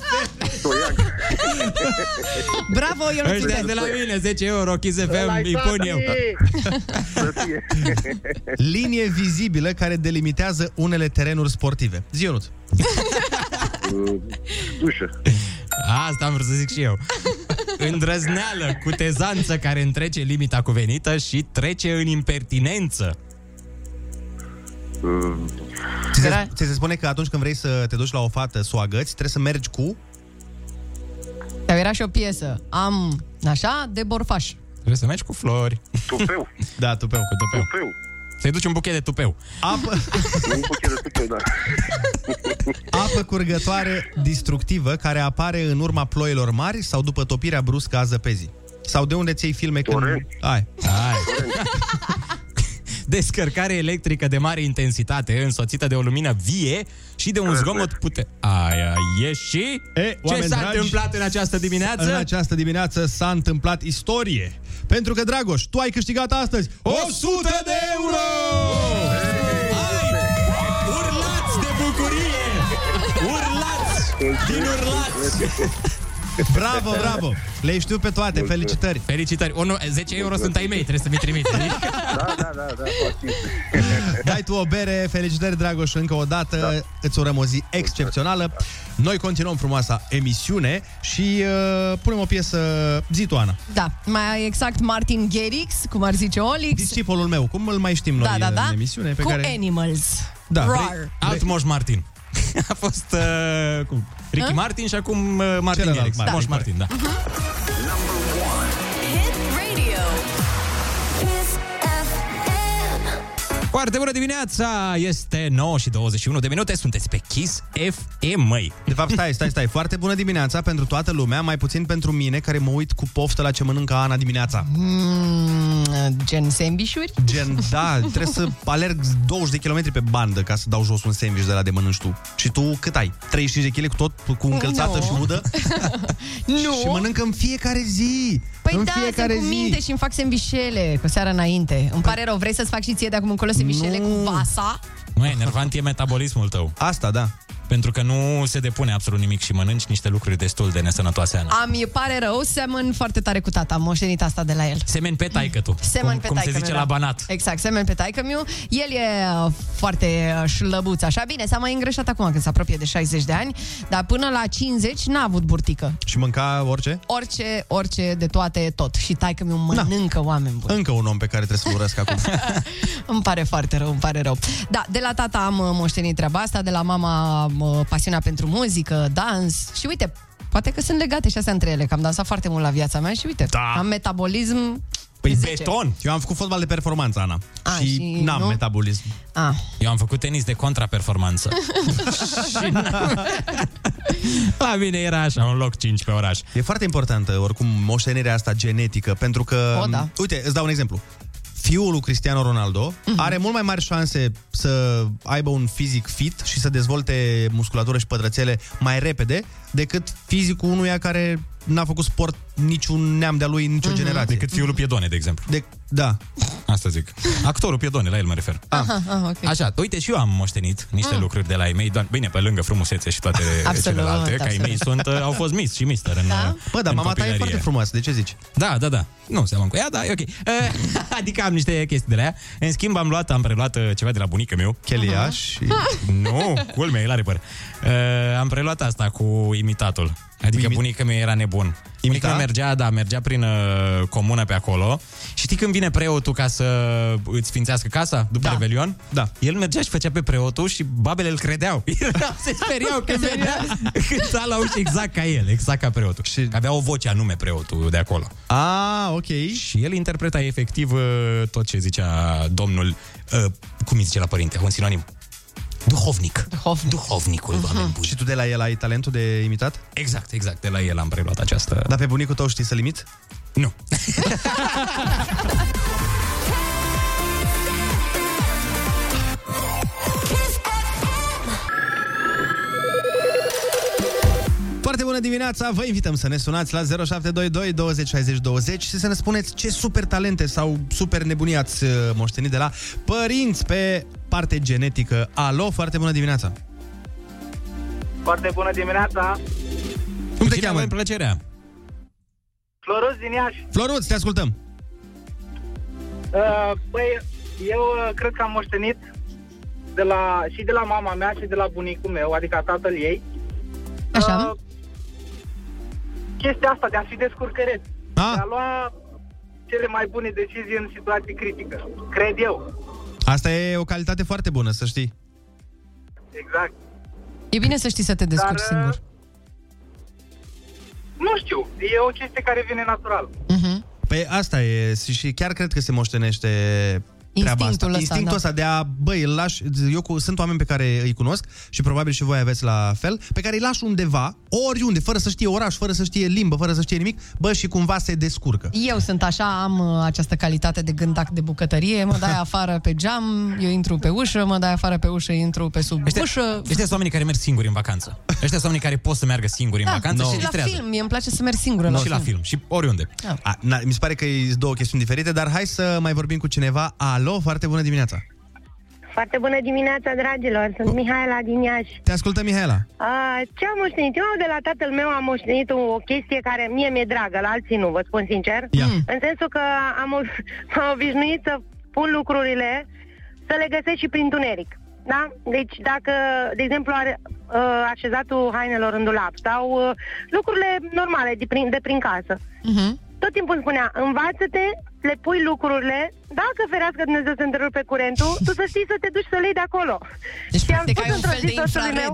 Toiac. [laughs] Bravo, Ionuț! Ăștia de la mine, 10 euro, Kiss FM, îi pun eu. Să fie. [laughs] Linie vizibilă care delimitează unele terenuri sportive. Zi, Ionuț. Uh, Dușă. Asta am vrut să zic și eu. Îndrăzneală, cutezanță care întrece limita cuvenită și trece în impertinență. Ți se, ți se spune că atunci când vrei să te duci la o fată să o agăți, trebuie să mergi cu... Dar era și o piesă. Am, așa, de borfaș. Trebuie să mergi cu flori. Tupeu. [laughs] Da, tupeu. Cu tupeu. Tupeu. Să-i duci un buchet de tupeu. Apă, [laughs] Un buchet de tupeu, da. [laughs] apă curgătoare distructivă care apare în urma ploilor mari sau după topirea bruscă a zăpezii. Sau de unde ți iei filme când... Torent. Ai. Hai. Descărcare electrică de mare intensitate, însoțită de o lumină vie și de un zgomot pute... Aia e și... E, Ce oameni s-a dragi, întâmplat în această dimineață? În această dimineață s-a întâmplat istorie. Pentru că, Dragoș, tu ai câștigat astăzi 100 de euro! Hai! Urlați de bucurie! Urlați! Din urlați! Bravo, bravo! Le știu pe toate, felicitări! Felicitări! O, nu, 10 euro sunt ai mei, trebuie să mi trimiți. Da, da, da, da, foarte. Dai tu o bere, felicitări, Dragoș, încă o dată, da. îți urăm o zi excepțională. Noi continuăm frumoasa emisiune și uh, punem o piesă zi tu, Ana. Da, mai exact Martin Garrix, cum ar zice Olix. Discipolul meu, cum îl mai știm noi Da, da, da. în emisiune? Pe Cu care... Animals. Da, Roar. vrei- Alt Moș Martin. [laughs] A fost uh, cum? Ricky Hă? Martin și acum uh, Martin Celălalt Garrix. Martin. Moș Martin, da. Hit Foarte bună dimineața! Este 9 și 21 de minute, sunteți pe Kiss FM, măi. De fapt, stai, stai, stai. Foarte bună dimineața pentru toată lumea, mai puțin pentru mine, care mă uit cu poftă la ce mănâncă Ana dimineața. Mm, gen sandvișuri? Gen, da, trebuie să alerg 20 de kilometri pe bandă ca să dau jos un sandwich de la de mănânci tu. Și tu cât ai? 35 de kg cu tot cu încălțată Nu. și udă? [laughs] Nu. Și mănâncă în fiecare zi. Păi în da, fiecare sunt cu zi. minte și îmi fac sandvișele cu seara înainte. Îmi pare rău, vrei să-ți fac și ție de acum încolo sandvișele Nu. cu vasa? Măi, enervant e metabolismul tău. Asta, da. Pentru că nu se depune absolut nimic și mănânci niște lucruri destul de nesănătoase, Ana. Am, îmi pare rău, semăn foarte tare cu tata, am moștenit asta de la el. Semeni pe taică tu. Semăn cum, pe cum se taică-miu, zice da. la banat. Exact, semen pe taică miu. El e uh, foarte uh, șlăbuț, așa. Bine, s-a mai îngreșat acum când se apropie de 60 de ani, dar până la 50 n-a avut burtică. Și mânca orice? Orice, orice, de toate, tot. Și taică miu mănâncă oameni buni. Încă un om pe care trebuie să-l urăsc acum. [laughs] Îmi pare foarte rău, îmi pare rău. Da, de la tata am uh, moștenit treaba asta, de la mama am, uh, pasiunea pentru muzică, dans și uite, poate că sunt legate și astea între ele, că am dansat foarte mult la viața mea și uite, Da. am metabolism Păi 10. beton! Eu am făcut fotbal de performanță, Ana. A, și, și n-am nu? metabolism. Ah. Eu am făcut tenis de contraperformanță. [laughs] și n-am- [laughs] La mine era așa, un loc 5 pe oraș. E foarte importantă, oricum, moștenirea asta genetică, pentru că... O, da. Uite, îți dau un exemplu. Fiul lui Cristiano Ronaldo Mhm. are mult mai mari șanse să aibă un fizic fit și să dezvolte musculatură și pătrățele mai repede decât fizicul unuia care n-a făcut sport niciun neam de-a lui, nicio generație. Decât fiul lui Piedone, de exemplu. De, da. Asta zic. Actorul Piedone, la el mă refer. Aha, ah, ok. Așa, uite, și eu am moștenit niște Mm. lucruri de la ei mei, doar, bine, pe lângă frumusețe și toate [laughs] Absolut, celelalte, că ai absolut. mei sunt, uh, au fost miss și mister în Da? Bă, dar în mama ta e copilărie. foarte frumoasă, de ce zici? Da, da, da. Nu seamăn cu ea, da, e ok. Uh, [laughs] adică am niște chestii de la ea. În schimb, am luat, am preluat uh, ceva de la bunica meu. Chelia și... [laughs] Nu, culmea, el are păr. Uh, am preluat asta cu imitatul. Adică Imi- bunica mea era nebun. Bunica mea mergea, da, mergea prin uh, comună pe acolo. Și știi când vine preotul ca să îți sfințească casa după Da. Revelion? Da. El mergea și făcea pe preotul și babele îl credeau. Erau, [laughs] se speriau că venea cânta la ușă exact ca el, exact ca preotul. Și avea o voce anume preotul de acolo. Ah, ok. Și el interpreta efectiv uh, tot ce zicea domnul, uh, cum îi zice la părinte, un sinonim. Duhovnic. Duhovnic. Duhovnicul, uh-huh. oameni buni. Și tu de la el ai talentul de imitat? Exact, exact. De la el am preluat această... Dar pe bunicul tău știi să limit? Nu. [laughs] Foarte bună dimineața! Vă invităm să ne sunați la 0722 20 60 20 și să ne spuneți ce super talente sau super nebunii ați uh, moștenit de la părinți pe parte genetică. Alo, foarte bună dimineața! Foarte bună dimineața! Cum te Cine cheamă? avem plăcerea? Floruț din Iași. Floruț, te ascultăm! Uh, Băi, eu uh, cred că am moștenit de la, și de la mama mea și de la bunicul meu, adică tatăl ei. Așa. Uh, chestia asta de a fi descurcăreț. Ah. De a lua cele mai bune decizii în situații critică. Cred eu. Asta e o calitate foarte bună, să știi. Exact. E bine să știi să te descurci Dar, singur. Nu știu, e o chestie care vine natural. Păi asta e și chiar cred că se moștenește treaba asta. Instinctul ăsta, Instinctul da. ăsta de a, băi, îl lași, eu cu, sunt oameni pe care îi cunosc și probabil și voi aveți la fel, pe care îi lași undeva, oriunde, fără să știe oraș, fără să știe limbă, fără să știe nimic, bă, și cumva se descurcă. Eu sunt așa, am uh, această calitate de gândac de bucătărie, mă dai [laughs] afară pe geam, eu intru pe ușă, mă dai afară pe ușă, intru pe sub Ăștia, ușă. ăștia sunt oamenii care merg singuri în vacanță. Ăștia sunt oamenii care pot să meargă singuri în vacanță Da, și și la distrează. film, mie îmi place să merg singură No, la și la film. Și oriunde. A, na, mi se pare că e două chestiuni diferite, dar hai să mai vorbim cu cineva. Alo, foarte bună dimineața! Foarte bună dimineața, dragilor! Sunt Mihaela din Iași. Te ascultă, Mihaela. A, ce am moștenit? Eu de la tatăl meu am moștenit o, o chestie care mie mi-e dragă, la alții nu, vă spun sincer. Ia. În sensul că am, o- [laughs] m-am obișnuit să pun lucrurile, să le găsesc și prin tuneric. Da? Deci dacă, de exemplu, are uh, așezatul hainelor în dulap sau uh, lucrurile normale de prin, de prin casă. Tot timpul îmi spunea, învață-te, le pui lucrurile, dacă ferească Dumnezeu să întrerupe curentul, tu să știi să te duci să le iei de acolo. Deci, și am practic, spus ai un într-o fel zi de soțului meu,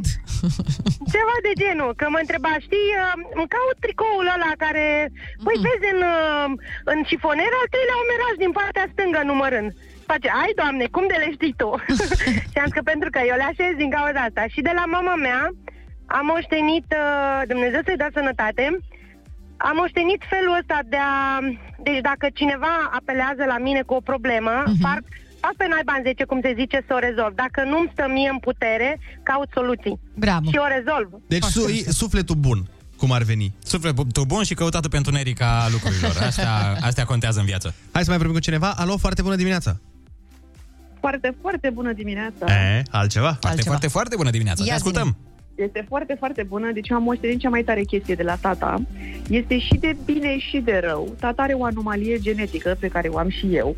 [laughs] ceva de genul, că mă întreba, știi, uh, îmi caut tricoul ăla care, păi vezi în, uh, în șifoner al treilea omeraj din partea stângă numărând. Face, ai doamne, cum de le știi tu? [laughs] și am zis că pentru că eu le așez din cauza asta. Și de la mama mea am moștenit, uh, Dumnezeu să-i dea sănătate, am moștenit felul ăsta de a... Deci dacă cineva apelează la mine cu o problemă, uh-huh. fac, fac pe naiba în 10, cum se zice, să o rezolv. Dacă nu-mi stă mie în putere, caut soluții. Bravo. Și o rezolv. Deci su- e sufletul bun, cum ar veni. Sufletul bun și căutatul pentru nerica lucrurilor. [laughs] Astea, astea contează în viață. Hai să mai vorbim cu cineva. Alo, foarte bună dimineața! Foarte, foarte bună dimineața. E, altceva? Foarte, Altceva. foarte, foarte bună dimineața. Te Ia ascultăm. Este foarte, foarte bună. Deci eu am moștenit cea mai tare chestie de la tata. Este și de bine și de rău. Tata are o anomalie genetică pe care o am și eu.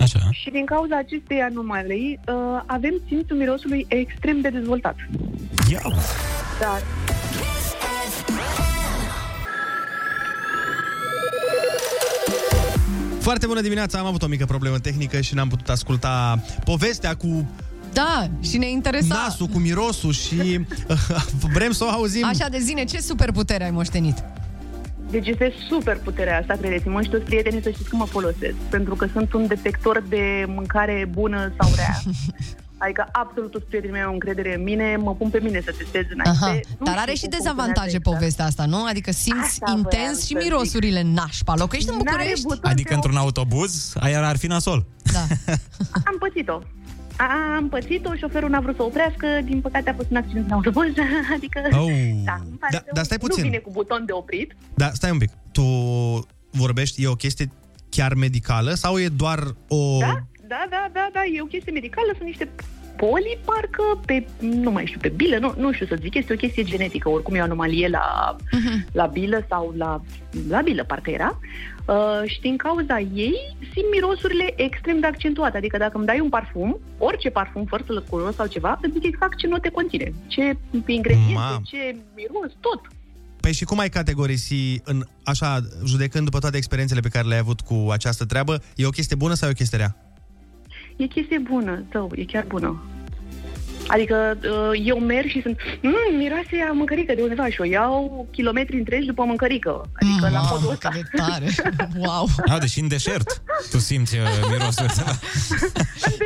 Așa. Și din cauza acestei anomalii uh, avem simțul mirosului extrem de dezvoltat. Ia. Dar Foarte bună dimineața, am avut o mică problemă tehnică și n-am putut asculta povestea cu Da, și ne interesa. nasul, cu mirosul și [laughs] vrem să o auzim. Așa de zine, ce superputere ai moștenit? Deci este super puterea asta, credeți-mă, și toți prietenii să știți că mă folosesc, pentru că sunt un detector de mâncare bună sau rea. [laughs] Adică absolut toți prietenii mei au încredere în mine, mă pun pe mine să testez înainte. Aha. Nu Dar știu are și cum dezavantaje funcționează povestea asta, nu? Adică simți Asta voiam intens și să zic. mirosurile în nașpa. Locuiești în N-are București? buton Adică într-un autobuz, aia ar fi nasol. [laughs] Am pățit-o. Am pățit-o, șoferul n-a vrut să oprească, din păcate a fost un accident în autobuz, adică... Oh. Da, îmi pare Da- rău. dar stai puțin. Nu vine cu buton de oprit. Da, stai un pic. Tu vorbești, e o chestie chiar medicală sau e doar o... Da, da, da, da, da, e o chestie medicală, sunt niște poli, parcă, pe, nu mai știu, pe bilă, nu, nu știu să zic, este o chestie genetică, oricum e o anomalie la, la bilă sau la, la bilă, parcă era. Uh, și din cauza ei simt mirosurile extrem de accentuate, adică dacă îmi dai un parfum, orice parfum, fără să-l cunosc sau ceva, îți zic exact ce note conține, ce ingrediente, Mam. ce miros, tot. Păi și cum ai categorisi, în, așa, judecând după toate experiențele pe care le-ai avut cu această treabă, e o chestie bună sau e o chestie rea? E chestie bună, tău, e chiar bună. Adică uh, eu merg și sunt, mmm, miroase a mâncărică de undeva și o iau kilometri întregi după mâncărică. Adică la modul ăsta. de tare. [laughs] Wow. A, deși în deșert tu simți uh, mirosul ăsta.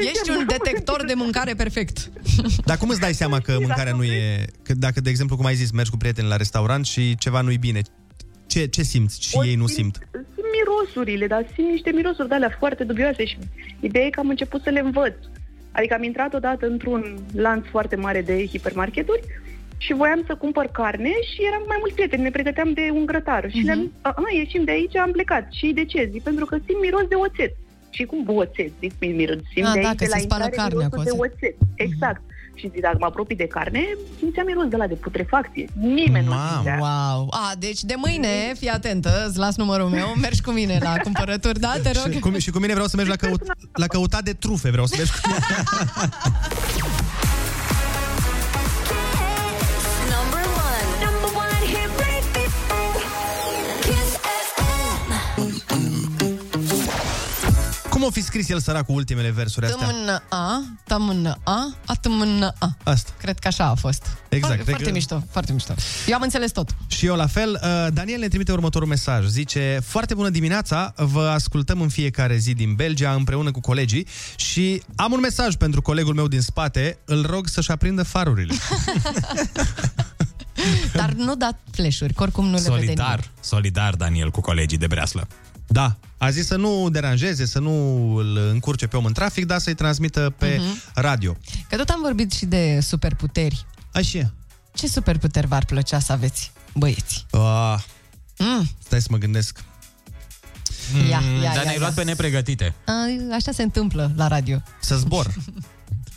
Ești un detector de mâncare perfect. [laughs] Dar cum îți dai seama că mâncarea nu e... Că dacă, de exemplu, cum ai zis, mergi cu prieteni la restaurant și ceva nu-i bine, ce, ce simți și O ei nu simt- simt? Simt mirosurile, dar simt niște mirosuri de alea foarte dubioase și ideea e că am început să le învăț. Adică am intrat odată într-un lanț foarte mare de hipermarketuri și voiam să cumpăr carne și eram mai mulți prieteni, ne pregăteam de un grătar. Și le-am zis, aha, ieșim de aici, am plecat. Și de ce? Zic, pentru că simt miros de oțet. Și cum oțet? Zic, "Păi, miros, simt Ah, de da, aici, că de la se spală intrare, carnea mirosul cu de oțet. oțet. Exact. Și zic, dacă mă apropii de carne, simțeam miros de la de putrefacție. Nimeni nu simțea. Wow. A, deci de mâine, fii atentă, îți las numărul meu, mergi cu mine la [laughs] cumpărături, da? Te rog. Și cu, și cu mine vreau să mergi la, căut, la căutat de trufe, vreau să mergi cu Number [laughs] Cum Cum o fi scris el săracul ultimele versuri astea? Tămână A, tămână A, atâmână A. Asta. Cred că așa a fost. Exact. Foarte, foarte Cred că- mișto, foarte mișto. Eu am înțeles tot. Și eu la fel. Uh, Daniel ne trimite următorul mesaj. Zice, foarte bună dimineața, vă ascultăm în fiecare zi din Belgia împreună cu colegii și am un mesaj pentru colegul meu din spate. Îl rog să-și aprindă farurile. [laughs] Dar nu dat flash-uri, că oricum nu le vede Solidar, nimeni. solidar Daniel cu colegii de breaslă. Da, a zis să nu deranjeze, să nu îl încurce pe om în trafic, dar să-i transmită pe Mhm. radio. Că tot am vorbit și de superputeri. Așa. Ce superputeri v-ar plăcea să aveți, băieți? Uh, Mm. stai să mă gândesc. Ia, ia, Mm, Dar ia, ne-ai ia. luat pe nepregătite. A, Așa se întâmplă la radio. Să zbor. [laughs]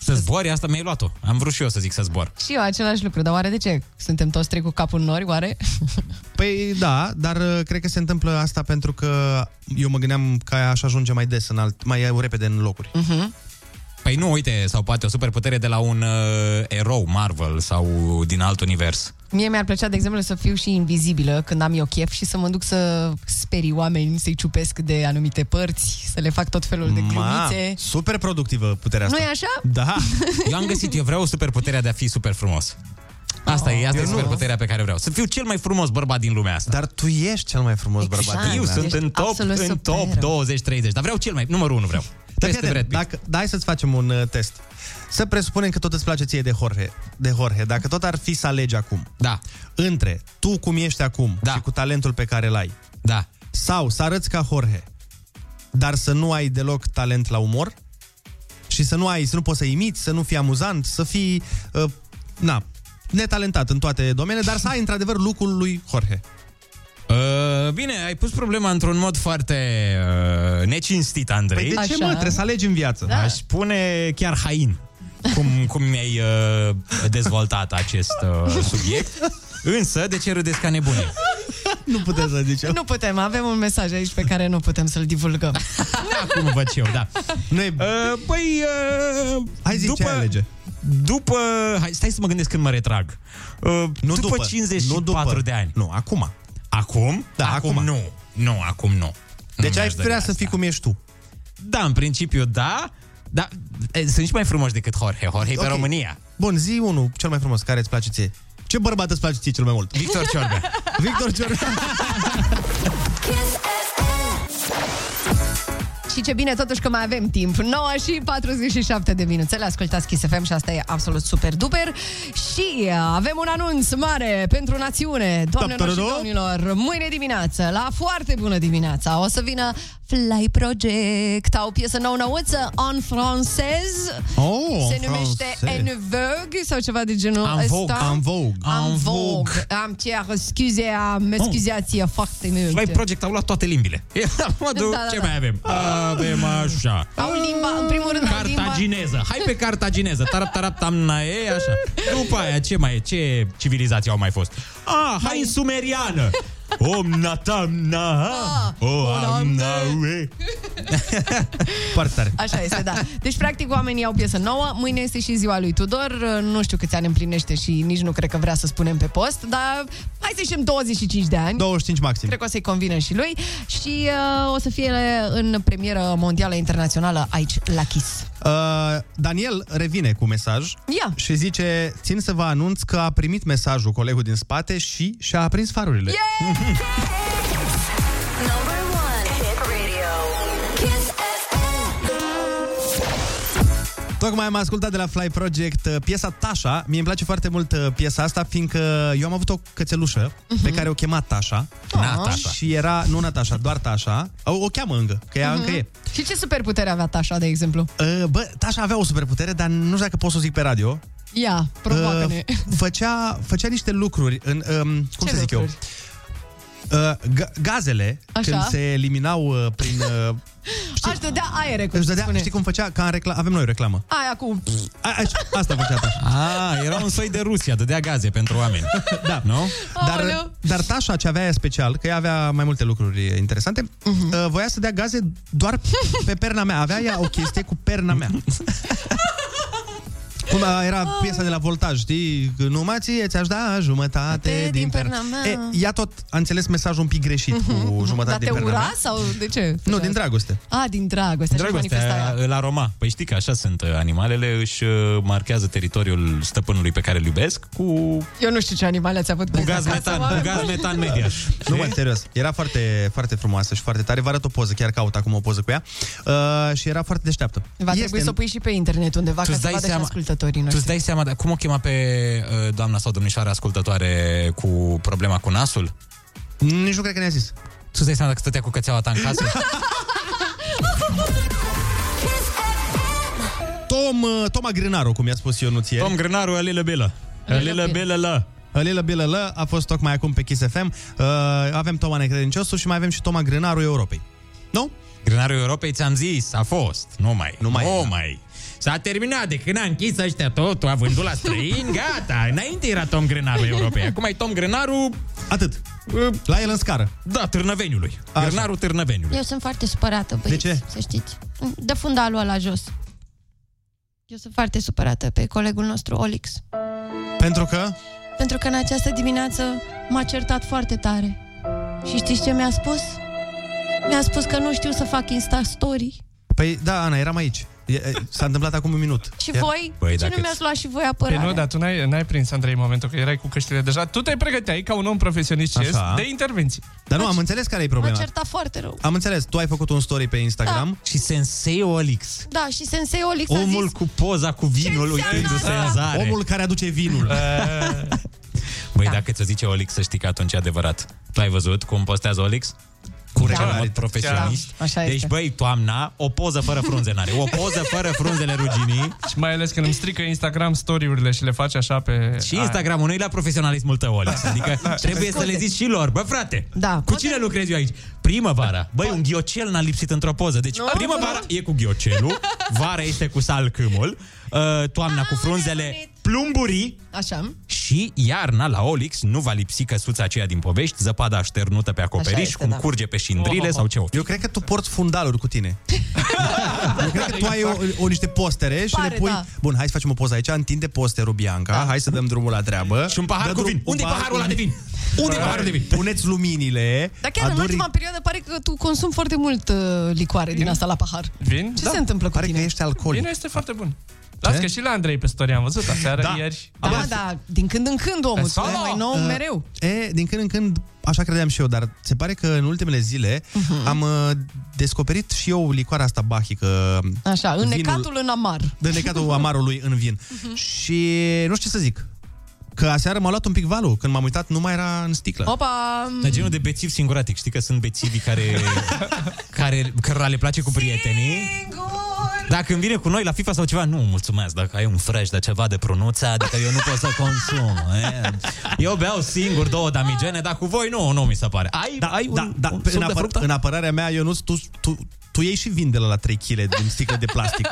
Să zbori, asta mi-ai luat-o. Am vrut și eu să zic să zbor. Și eu același lucru, dar oare de ce? Suntem toți trei cu capul în nori, oare? [laughs] Păi da, dar uh, cred că se întâmplă asta pentru că eu mă gândeam că aș ajunge mai des, în alt, mai repede în locuri. Uh-huh. Păi nu, uite, sau poate o superputere de la un uh, erou Marvel sau din alt univers. Mie mi-ar plăcea, de exemplu, să fiu și invizibilă când am eu chef și să mă duc să sperii oameni, să-i ciupesc de anumite părți, să le fac tot felul de Ma, glumițe. super productivă puterea asta. Nu-i așa? Da. [laughs] Eu am găsit, eu vreau superputerea de a fi super frumos. Asta e, asta Eu e nu. superputerea pe care vreau. Să fiu cel mai frumos bărbat din lumea asta. Dar tu ești cel mai frumos bărbat din Eu lumea sunt asta. în top, absolut în top superb. 20-30, dar vreau cel mai, numărul 1 vreau. Dar Peste fii Brad atent, Pitt. dacă, da, hai să-ți facem un uh, test. Să presupunem că tot îți place ție de Jorge, de Jorge. Dacă tot ar fi să alegi acum. Da. Între tu cum ești acum da. și cu talentul pe care îl ai. Da. Sau să arăți ca Jorge, dar să nu ai deloc talent la umor și să nu ai, să nu poți să imiți, să nu fii amuzant, să fii, uh, na, netalentat în toate domeniile, dar să ai într-adevăr lucrul lui Jorge. Uh, bine, ai pus problema într-un mod foarte uh, necinstit, Andrei. Păi de ce, mă? Trebuie să alegi în viață. Da. Aș spune chiar hain, cum, cum mi-ai uh, dezvoltat acest uh, subiect. Însă, de ce râdeți ca nebune? Nu putem să zicem. Nu putem, avem un mesaj aici pe care nu putem să-l divulgăm. Acum văd și eu, da. Nu e... Uh, păi, uh, Hai zi ce ai alege. După... Hai, stai să mă gândesc când mă retrag. Uh, Nu după, după, 54 nu după. de ani. Nu, acum. Acum? Da, acum. acum. nu. Nu, acum nu. Deci Nu ai mi-aș dori vrea să asta. fii cum ești tu. Da, în principiu, da. Dar e, sunt și mai frumoși decât Jorge. Jorge e pe Ok. România. Bun, zi unul cel mai frumos, care îți place ție? Ce bărbat îți place ție cel mai mult? Victor Ciorbea. [laughs] Victor Ciorbea. Și ce bine totuși că mai avem timp. 9 și 47 de minuțele Ascultați Kiss FM și asta e absolut super duper. Și uh, avem un anunț mare pentru națiune Doamnelor și Ta-ta-da-da. domnilor. Mâine dimineață, la foarte bună dimineața O să vină Fly Project Au o piesă nou-nouță En francez Oh, Se en numește francez. En Vogue Sau ceva de genul En Vogue, ăsta en Vogue. En En Vogue Vogue. Am cer scuze, mă scuzați foarte mult Fly Project au luat toate limbile. E la modul, Da, da, ce da. mai avem? Avem așa. Au limba, în primul rând au limba Cartagineză. Hai pe cartagineză. Tarap, tarap, tamna, e așa. După aia, ce mai e? Ce civilizații au mai fost? Ah, hai în sumeriană. Om na tamna. Ah, O am na ue. [laughs] Foarte tare. Așa este, da. Deci, practic, oamenii au piesă nouă. Mâine este și ziua lui Tudor. Nu știu câți ani împlinește și nici nu cred că vrea să spunem pe post, dar hai să zicem 25 de ani. 25 maxim. Cred că o să-i convină și lui și uh, o să fie în premieră mondială internațională aici, la Kiss. Uh, Daniel revine cu mesaj Ia. și zice, țin să vă anunț că a primit mesajul colegul din spate și și-a aprins farurile. Number one. Hit radio. Kiss FM. Tocmai am ascultat de la Fly Project uh, piesa Tasha. Mie îmi place foarte mult uh, piesa asta, fiindcă eu am avut o cățelușă uh-huh. pe care o chema Tasha. Natasha. Și era, nu Natasha, doar Tasha. O, o cheamă încă, că ea încă e. Și ce superputere avea Tasha, de exemplu? Uh, bă, Tasha avea o superputere, dar nu știu dacă pot să o zic pe radio. Ia, provoacă-ne. Uh, făcea, făcea niște lucruri în, um, cum Ce să zic lucruri? eu? Uh, ga- gazele, Așa. când se eliminau uh, prin... Uh, [laughs] Aș dădea aere, cum își se dădea, spune. știi cum făcea? Ca în recla- avem noi o reclamă. Aia cu... A, a, asta făcea Tasha. [laughs] Ah, era un soi de Rusia, dădea gaze pentru oameni. [laughs] Da. Nu? Dar, Aoleu. dar Tasha, ce avea ea special, că ea avea mai multe lucruri interesante, Mhm. uh, voia să dea gaze doar pe perna mea. Avea ea o chestie cu perna mea. Cum era piesa de la Voltaj, știi? Că Numai ție ți-aș da jumătate din perna perna mea. E, ea tot a înțeles mesajul un pic greșit cu Dar jumătate te din perna ura mea. sau de ce? Nu, din dragoste. A, din dragoste. Așa manifesta Dragostea ea. la Roma. Păi știi că așa sunt uh, animalele, își uh, marchează teritoriul stăpânului pe care îl iubesc cu, Eu nu știu ce animale ați avut cu gaz metan, cu gaz metan mediaș. [laughs] Nu, mă, serios. Era foarte, foarte frumoasă și foarte tare. Vă arăt o poză, chiar caut acum o poză cu ea. Uh, și era foarte deșteaptă. Va trebui să o pui și pe internet undeva Tu ca îți să dai vadă și seama- ascultătorii Tu noștri. îți dai seama, dar cum o chema pe uh, doamna sau domnișoara ascultătoare cu problema cu nasul? Nici nu cred că ne-a zis. Tu îți dai seama dacă stătea cu cățeaua ta în casă? [laughs] Tom, uh, Toma Grânaru, cum i-a spus eu nu ție. Tom Grânaru, alilă bilă. Alilă bilă la. Alilă bilă lă a fost tocmai acum pe Kiss FM. Uh, avem Toma Necredinciosul și mai avem și Toma Grânaru Europei. Nu? Grânarul Europei ți-am zis, a fost. Nu mai. Nu mai Nu e. mai. S-a terminat de când a închis ăștia totul, a vândut la străini, gata. Înainte era Tom Grânarul Europei. Acum e Tom Grânaru... Atât. La el în scară. Da, Târnăveniului. Grânarul Târnăveniului. Eu sunt foarte supărată, băieți, De ce? să știți. Dă fundalul ăla jos. Eu sunt foarte supărată pe colegul nostru, Olix. Pentru că? Pentru că în această dimineață m-a certat foarte tare. Și știți ce mi-a spus? Mi-a spus că nu știu să fac Insta-story. Păi da, Ana, eram aici. E, e, S-a întâmplat acum un minut. Și Iar- voi? Păi, ce dacă nu mi-ați luat și voi Păi apărarea? nu, dar tu n-ai, n-ai prins, Andrei, în momentul că erai cu căștile deja. Tu te pregăteai ca un om profesionist ce ești Așa. de intervenții. Dar nu, am înțeles care e M-a problema. certat foarte rău. Am înțeles, tu ai făcut un story pe Instagram. Și Sensei Olix. Da, și Sensei Olix a Omul zis... cu poza cu vinul uitându-se în zare. Omul care aduce vinul. [laughs] [laughs] Băi, dacă ți-o zice Olix, să știi că atunci e adevărat. Tu ai văzut cum postează Olix? Cu Da. în mod profesionist. Da, așa deci, este. băi, toamna, o poză fără frunze n-are. O poză fără frunzele ruginii. Și mai ales când îmi strică Instagram story-urile și le face așa pe... Și Instagramul nu e la profesionalismul tău, Olix. Adică trebuie să le zici și lor. Bă, frate, Da, cu cine lucrezi eu aici? Primăvara. Băi, un ghiocel n-a lipsit într-o poză. Deci Nu, primăvara e cu ghiocelul, vara este cu salcâmul, uh, toamna cu frunzele plumburii Așa. și iarna la Olix nu va lipsi căsuța aceea din povești, zăpada așternută pe acoperiș, este, cum da. curge pe șindrile sau ce o fi. Eu cred că tu porți fundaluri cu tine. [laughs] Eu cred că tu ai o, o niște postere și Pare, le pui... da. Bun, hai să facem o poză aici, întinde posterul Bianca, hai să dăm drumul la treabă. Și un pahar Dă cu drum- vin. un Unde e pahar paharul cu ăla de vin? Unde e paharul de vin? [laughs] Puneți luminile. Dar chiar în aduni- ultima perioadă pare că tu consumi foarte mult uh, licoare din asta la pahar. Vin? Ce Da. se întâmplă cu Pare tine? că ești alcoolic. Bine, este foarte bun. Las că și la Andrei pe story am văzut aseară, Da. ieri. Da, da, din când în când omul, tu Solo. mai nou Uh, mereu. E, din când în când, așa credeam și eu, dar se pare că în ultimele zile Mhm. am uh, descoperit și eu licoarea asta bahică. Așa, vinul- înnecatul în amar. De necatul amarului în vin. Mhm. Și nu știu ce să zic. Că aseară m-a luat un pic valul. Când m-am uitat, nu mai era în sticlă. Opa! Dar genul de bețiv singuratic. Știi că sunt bețivii care, [laughs] care cărora le place cu prietenii? Dacă când vine cu noi la FIFA sau ceva, nu, mulțumesc, dacă ai un fresh de ceva de prunuță, adică eu nu pot să consum. E? Eu beau singur două damigene, dar cu voi nu, nu mi se pare. Ai, Da, ai un, da, da, un pe- suc în, de apăr- fructă? în apărarea mea, eu nu tu, tu, tu iei și vin de la, la 3 kg din sticlă de plastic.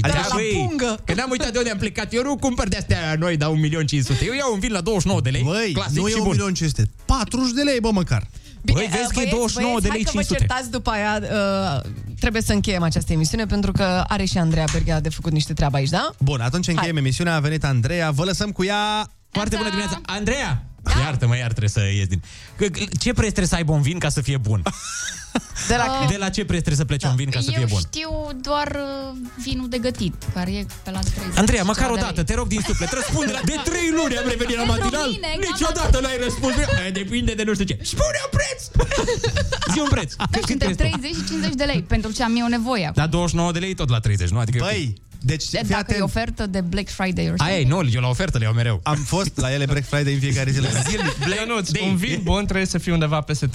Adică, la pungă. Că ne-am uitat de unde am plecat. Eu nu cumpăr de astea noi, dau 1.500.000. Eu iau un vin la 29 de lei, Băi, clasic nu e și 1 bun. milion 500. 40 de lei, bă, măcar. Băi, vezi că e băieți, 29 de băieți, lei hai 500. că vă certați după aia. Uh, trebuie să încheiem această emisiune pentru că are și Andreea Berghea de făcut niște treabă aici, da? Bun, atunci încheiem emisiunea. A venit Andreea. Vă lăsăm cu ea. Foarte bună dimineața. Andreea! Iartă-mă, iar trebuie să ies din... Că- că- Ce preț trebuie să aibă un vin ca să fie bun? De la, De la ce preț trebuie să plece un vin ca să fie Eu bun? știu doar uh, vinul de gătit, care e pe la 30. Andreea, măcar ceva o de dată, lei. te rog din suflet, răspunde la... [laughs] De trei luni am revenit la Pentru matinal, mine, am niciodată n-ai răspuns. E, Depinde de nu știu ce. Spune un preț! [laughs] Zi un preț. Da, Cât- și cât între este? 30 și 50 de lei, pentru ce am eu nevoie acum. La 29 de lei tot la 30, nu? Adică... Băi, deci De- fii Dacă e atent. ofertă de Black Friday or Aia e, nu, eu la ofertă le iau mereu. Am fost la ele Black Friday în fiecare zi. [laughs] Zilnic, Ionuț, Day. un vin bun trebuie să fie undeva peste 30-40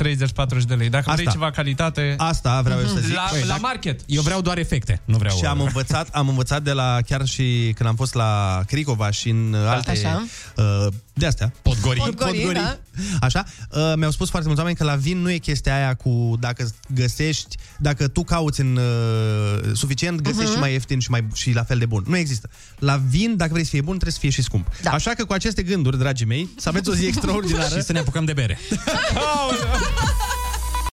de lei. Dacă vrei Asta. ceva calitate, Asta vreau eu să zic. la, Băi, la dacă- market. Eu vreau doar efecte, nu vreau... Și am învățat, am învățat de la, chiar și când am fost la Cricova și în alte, Așa. uh, de astea. [laughs] Podgorii. Podgorii, da. Așa, uh, mi-au spus foarte mulți oameni că la vin nu e chestia aia cu dacă găsești, dacă tu cauți în uh, suficient, găsești Mhm. și mai ieftin și, mai, și la fel de bun. Nu există. La vin, dacă vrei să fie bun, trebuie să fie și scump. Da. Așa că cu aceste gânduri, dragii mei, să aveți o zi [laughs] extraordinară. Și să ne apucăm de bere. [laughs] [laughs] Aoleu!